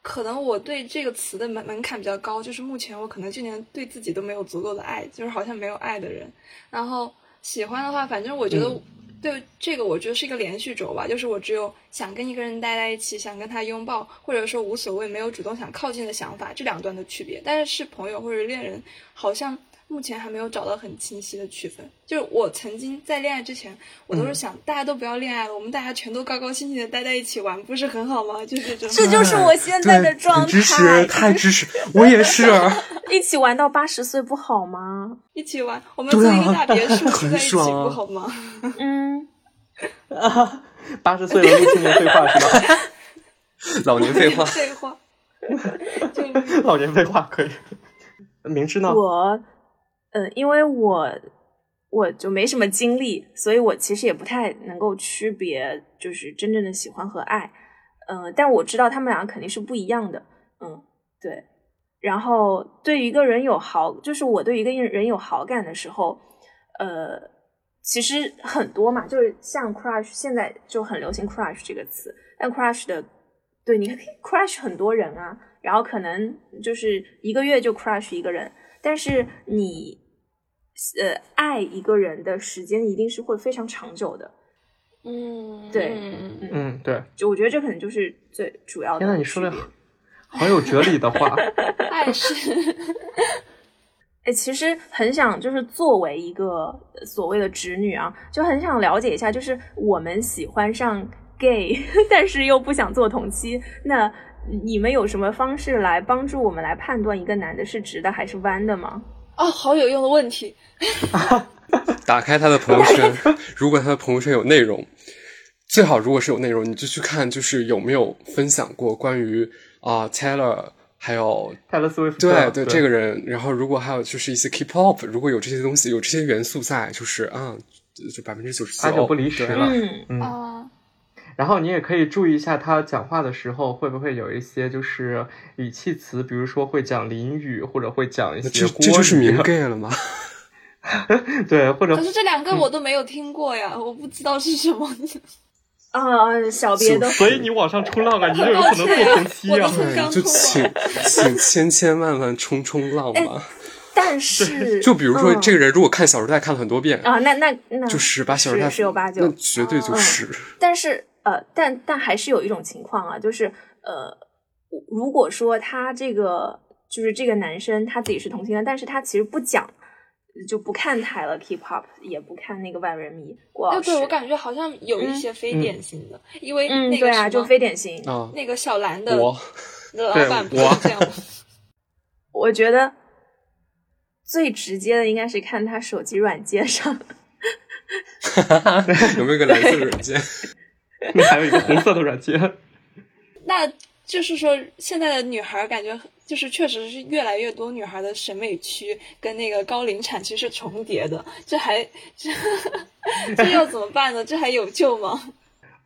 可能我对这个词的门门槛比较高，就是目前我可能就连对自己都没有足够的爱，就是好像没有爱的人。然后喜欢的话，反正我觉得嗯对这个，我觉得是一个连续轴吧，就是我只有想跟一个人待在一起，想跟他拥抱，或者说无所谓，没有主动想靠近的想法，这两段的区别。但是是朋友或者恋人，好像目前还没有找到很清晰的区分。就是我曾经在恋爱之前，我都是想、大家都不要恋爱了，我们大家全都高高兴兴的待在一起玩，不是很好吗？就是这种。这就是我现在的状态支持，态。太支持，我也是。<laughs> 一起玩到八十岁不好吗？一起玩，我们租一个大别墅 <laughs> 在一起不好吗？嗯，啊，<laughs> 八十岁了录青年废话是吧？老年废话，废话，就老年废话可以。明知呢？我，呃，因为我我就没什么经历，所以我其实也不太能够区别，就是真正的喜欢和爱。呃，但我知道他们俩肯定是不一样的。嗯，对。然后对一个人有好，就是我对一个人有好感的时候，呃，其实很多嘛，就是像 crush，现在就很流行 crush 这个词，但 crush 的，对，你可以 crush 很多人啊，然后可能就是一个月就 crush 一个人，但是你呃爱一个人的时间一定是会非常长久的，嗯，对嗯嗯，对。就我觉得这可能就是最主要的。天呐，你说的好有哲理的话。<laughs> 爱是哎，其实很想就是作为一个呃所谓的直女啊，就很想了解一下，就是我们喜欢上 gay，<laughs> 但是又不想做同妻，那你们有什么方式来帮助我们来判断一个男的是直的还是弯的吗？哦，好有用的问题。<laughs> 打开他的朋友圈，如果他的朋友圈有内容，最好如果是有内容，你就去看，就是有没有分享过关于啊、Taylor 还有泰勒斯威夫特对对这个人，然后如果还有就是一些 K-pop，如果有这些东西，有这些元素在，就是啊，就百分之九十九八九不离十对了嗯，嗯，啊，然后你也可以注意一下他讲话的时候会不会有一些就是语气词，比如说会讲俚语，或者会讲一些这就是语明 gay 了吗？<laughs> 对，或者可是这两个我都没有听过呀，我不知道是什么。<laughs> 啊，小别的，所以你往上冲浪啊，你就有可能做同期啊。<laughs> 对，就请请千千万万冲冲浪吧。但是就比如说，嗯这个人如果看《小时代》看了很多遍，啊，那那那就是把《小时代》十十有八九那绝对就是。但是呃，但但还是有一种情况啊，就是呃，如果说他这个就是这个男生他自己是同性恋，但是他其实不讲，就不看台了 K-pop，也不看那个万人迷对，我感觉好像有一些非典型的，因为嗯，那对啊，就非典型。啊，那个小兰的老板不我是这样吗？<laughs> 我觉得最直接的应该是看他手机软件上，<laughs> 有没有个蓝色软件？那 <laughs> 还有一个红色的软件，<laughs> 那就是说，现在的女孩感觉就是确实是越来越多女孩的审美区跟那个高龄产区是重叠的，这还 <laughs> 这这要怎么办呢？这还有救吗？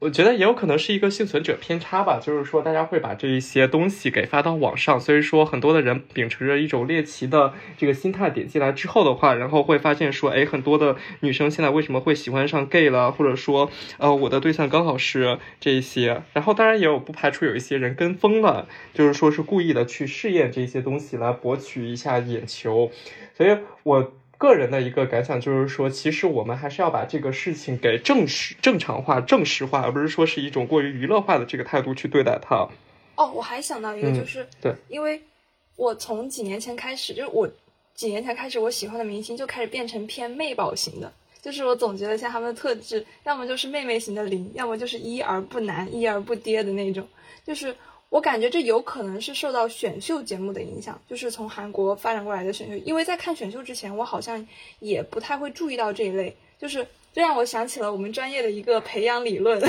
我觉得也有可能是一个幸存者偏差吧，就是说大家会把这一些东西给发到网上，所以说很多的人秉持着一种猎奇的这个心态点进来之后的话，然后会发现说，哎，很多的女生现在为什么会喜欢上 gay 了，或者说，呃，我的对象刚好是这一些，然后当然也有不排除有一些人跟风了，就是说是故意的去试验这些东西来博取一下眼球，所以我。个人的一个感想就是说，其实我们还是要把这个事情给正式、正常化、正式化，而不是说是一种过于娱乐化的这个态度去对待它。哦，我还想到一个，嗯就是、对，因为我从几年前开始，就是我几年前开始，我喜欢的明星就开始变成偏妹宝型的。就是我总结了一下他们的特质，要么就是妹妹型的零，要么就是一而不男、一而不爹的那种。就是我感觉这有可能是受到选秀节目的影响，就是从韩国发展过来的选秀。因为在看选秀之前，我好像也不太会注意到这一类，就是这让我想起了我们专业的一个培养理论。<laughs>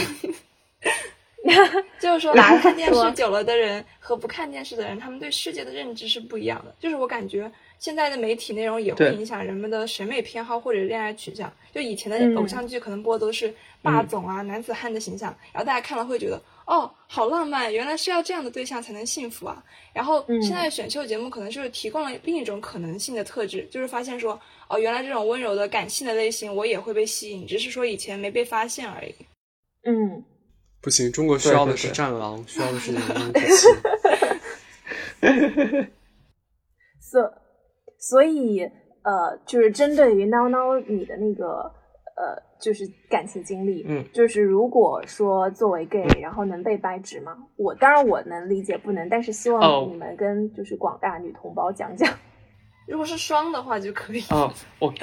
就是说，<laughs> 看电视久了的人和不看电视的人，他们对世界的认知是不一样的。就是我感觉现在的媒体内容也会影响人们的审美偏好或者恋爱取向。就以前嗯的偶像剧可能播的都是霸总啊、男子汉的形象，然后大家看了会觉得哦，好浪漫，原来是要这样的对象才能幸福啊。然后嗯现在选秀节目可能就是提供了另一种可能性的特质，就是发现说，哦，原来这种温柔的感性的类型我也会被吸引，只是说以前没被发现而已。嗯，不行，中国需要的是对对对战狼，需要的是阳光可期。所所以呃，就是针对于孬孬你的那个呃，就是感情经历，嗯，就是如果说作为 gay，然后能被掰直吗？我当然我能理解不能，但是希哦望你们跟就是广大女同胞讲讲。<laughs> 如果是双的话就可以。啊，我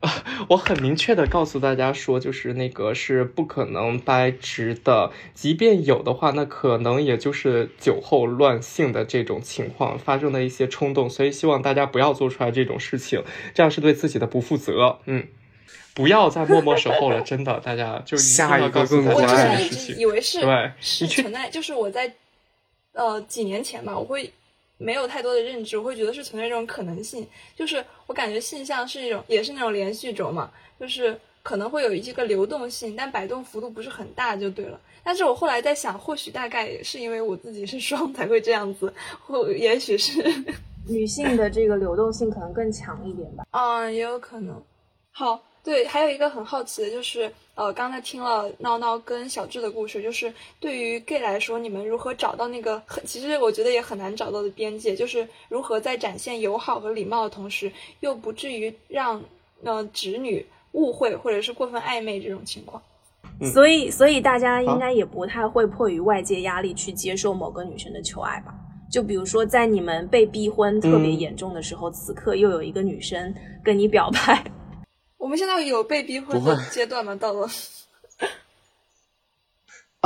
<laughs> 我很明确的告诉大家说，就是那个是不可能掰直的，即便有的话，那可能也就是酒后乱性的这种情况发生的一些冲动，所以希望大家不要做出来这种事情，这样是对自己的不负责。嗯，不要再默默守候了，真的，大家就一定下一个要告诉大更家这我之前一件事情。直以为是对是存在，就是我在呃几年前吧，我会没有太多的认知，我会觉得是存在这种可能性。就是我感觉性向是一种，也是那种连续轴嘛，就是可能会有一个流动性，但摆动幅度不是很大就对了。但是我后来在想，或许大概也是因为我自己是双才会这样子，或也许是，女性的这个流动性可能更强一点吧。<laughs> 嗯，也有可能。好，对，还有一个很好奇的就是，呃，刚才听了闹闹跟小智的故事，就是对于 gay 来说，你们如何找到那个很，其实我觉得也很难找到的边界，就是如何在展现友好和礼貌的同时，又不至于让呃直女误会或者是过分暧昧这种情况。嗯所以，所以大家应该也不太会迫于外界压力去接受某个女生的求爱吧？就比如说，在你们被逼婚特别嗯严重的时候，此刻又有一个女生跟你表白，我们现在有被逼婚的阶段吗？到了，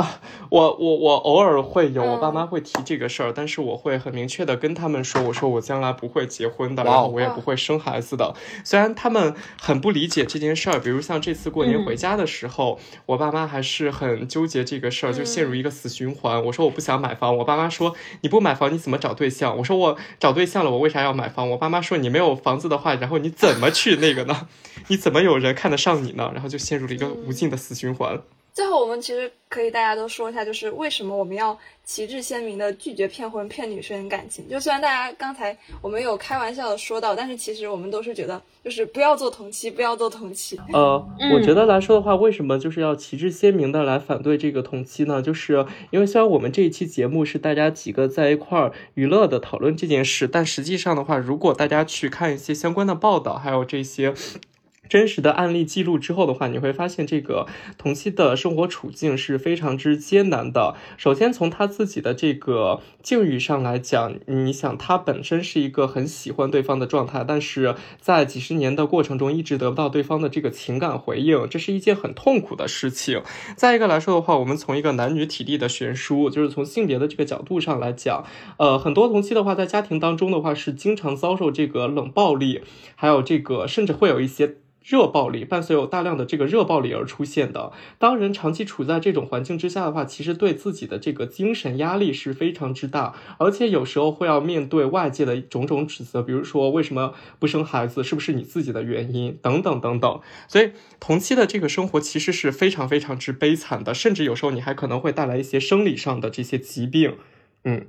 <laughs> 我我我偶尔会有，我爸嗯妈会提这个事儿，但是我会很明确的跟他们说，我说我将来不会结婚的，然后我也不会生孩子的。虽然他们很不理解这件事儿，比如像这次过年嗯回家的时候，我爸妈还是很纠结这个事儿，就陷入一个死循环。我说我不想买房，我爸妈说你不买房你怎么找对象？我说我找对象了，我为啥要买房？我爸妈说你没有房子的话，然后你怎么去那个呢？你怎么有人看得上你呢？然后就陷入了一个无尽的死循环。最后，我们其实可以大家都说一下，就是为什么我们要旗帜鲜明的拒绝骗婚、骗女生感情。就虽然大家刚才我们有开玩笑的说到，但是其实我们都是觉得，就是不要做同妻，不要做同妻。呃，嗯我觉得来说的话，为什么就是要旗帜鲜明的来反对这个同妻呢？就是因为虽然我们这一期节目是大家几个在一块儿娱乐的讨论这件事，但实际上的话，如果大家去看一些相关的报道，还有这些。真实的案例记录之后的话，你会发现这个同期的生活处境是非常之艰难的。首先从他自己的这个境遇上来讲，你想他本身是一个很喜欢对方的状态，但是在几十年的过程中一直得不到对方的这个情感回应，这是一件很痛苦的事情。再一个来说的话，我们从一个男女体力的悬殊，就是从性别的这个角度上来讲，呃，很多同期的话，在家庭当中的话是经常遭受这个冷暴力，还有这个甚至会有一些。热暴力伴随有大量的这个热暴力而出现的。当人长期处在这种环境之下的话，其实对自己的这个精神压力是非常之大，而且有时候会要面对外界的种种指责，比如说为什么不生孩子，是不是你自己的原因等等等等。所以同期的这个生活其实是非常非常之悲惨的，甚至有时候你还可能会带来一些生理上的这些疾病，嗯。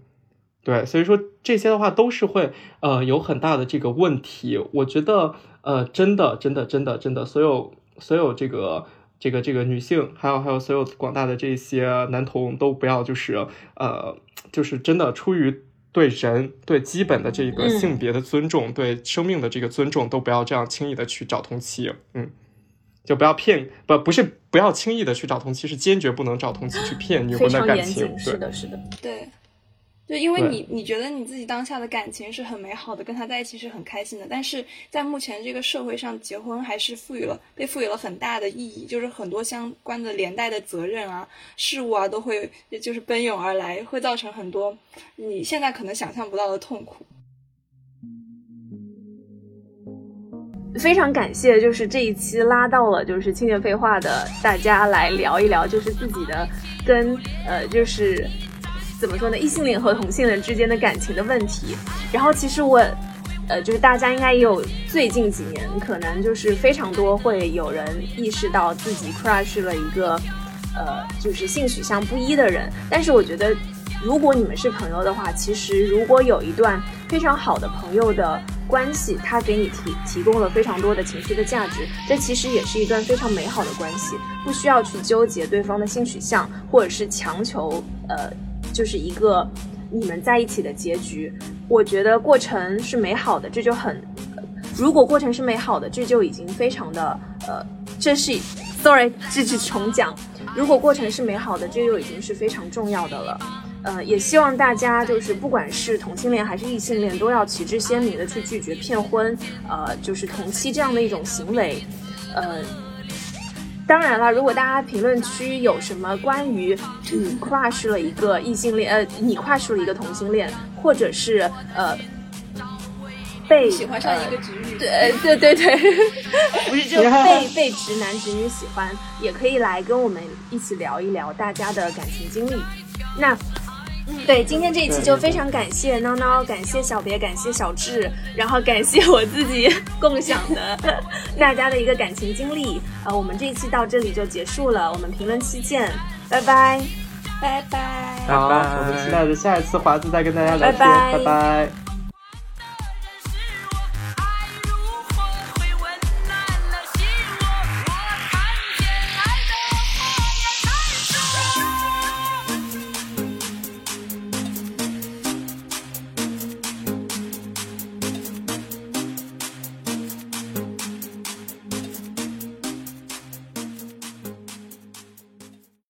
对，所以说这些的话都是会呃有很大的这个问题。我觉得呃真的真的真的真的，所有所有这个这个这个女性，还有还有所有广大的这些男童都不要就是呃就是真的出于对人对基本的这个嗯性别的尊重，对生命的这个尊重，都不要这样轻易的去找同期，嗯。就不要骗不不是不要轻易的去找同期，是坚决不能找同期去骗女非婚的。感情对是，的，是的。对，就因为你你觉得你自己当下的感情是很美好的，跟他在一起是很开心的，但是在目前这个社会上，结婚还是赋予了被赋予了很大的意义，就是很多相关的连带的责任啊、事物啊，都会就是奔涌而来，会造成很多你现在可能想象不到的痛苦。非常感谢，就是这一期拉到了就是青年废话的大家来聊一聊，就是自己的跟呃就是怎么说呢，异性恋和同性恋之间的感情的问题。然后其实我呃就是大家应该也有最近几年可能就是非常多会有人意识到自己 crush 了一个呃，就是性取向不一的人。但是我觉得，如果你们是朋友的话，其实如果有一段非常好的朋友的关系，他给你提提供了非常多的情绪的价值，这其实也是一段非常美好的关系，不需要去纠结对方的性取向，或者是强求，呃，就是一个你们在一起的结局。我觉得过程是美好的，这就很。如果过程是美好的，这就已经非常的呃，这是，sorry，这是重讲。如果过程是美好的，这就已经是非常重要的了。呃，也希望大家就是不管是同性恋还是异性恋，都要旗帜鲜明的去拒绝骗婚，呃，就是同期这样的一种行为。呃，当然了，如果大家评论区有什么关于你跨出了一个异性恋，呃，你跨出了一个同性恋，或者是呃。被喜欢上一个直女，对对对对，<laughs> 不是就被被直男直女喜欢，也可以来跟我们一起聊一聊大家的感情经历。那，对，今天这一期就非常感谢孬孬，感谢小别，感谢小智，然后感谢我自己共享的大家的一个感情经历。呃，我们这一期到这里就结束了，我们评论区见，拜拜，拜拜，好，我们期待着下一次华子再跟大家聊天，拜拜。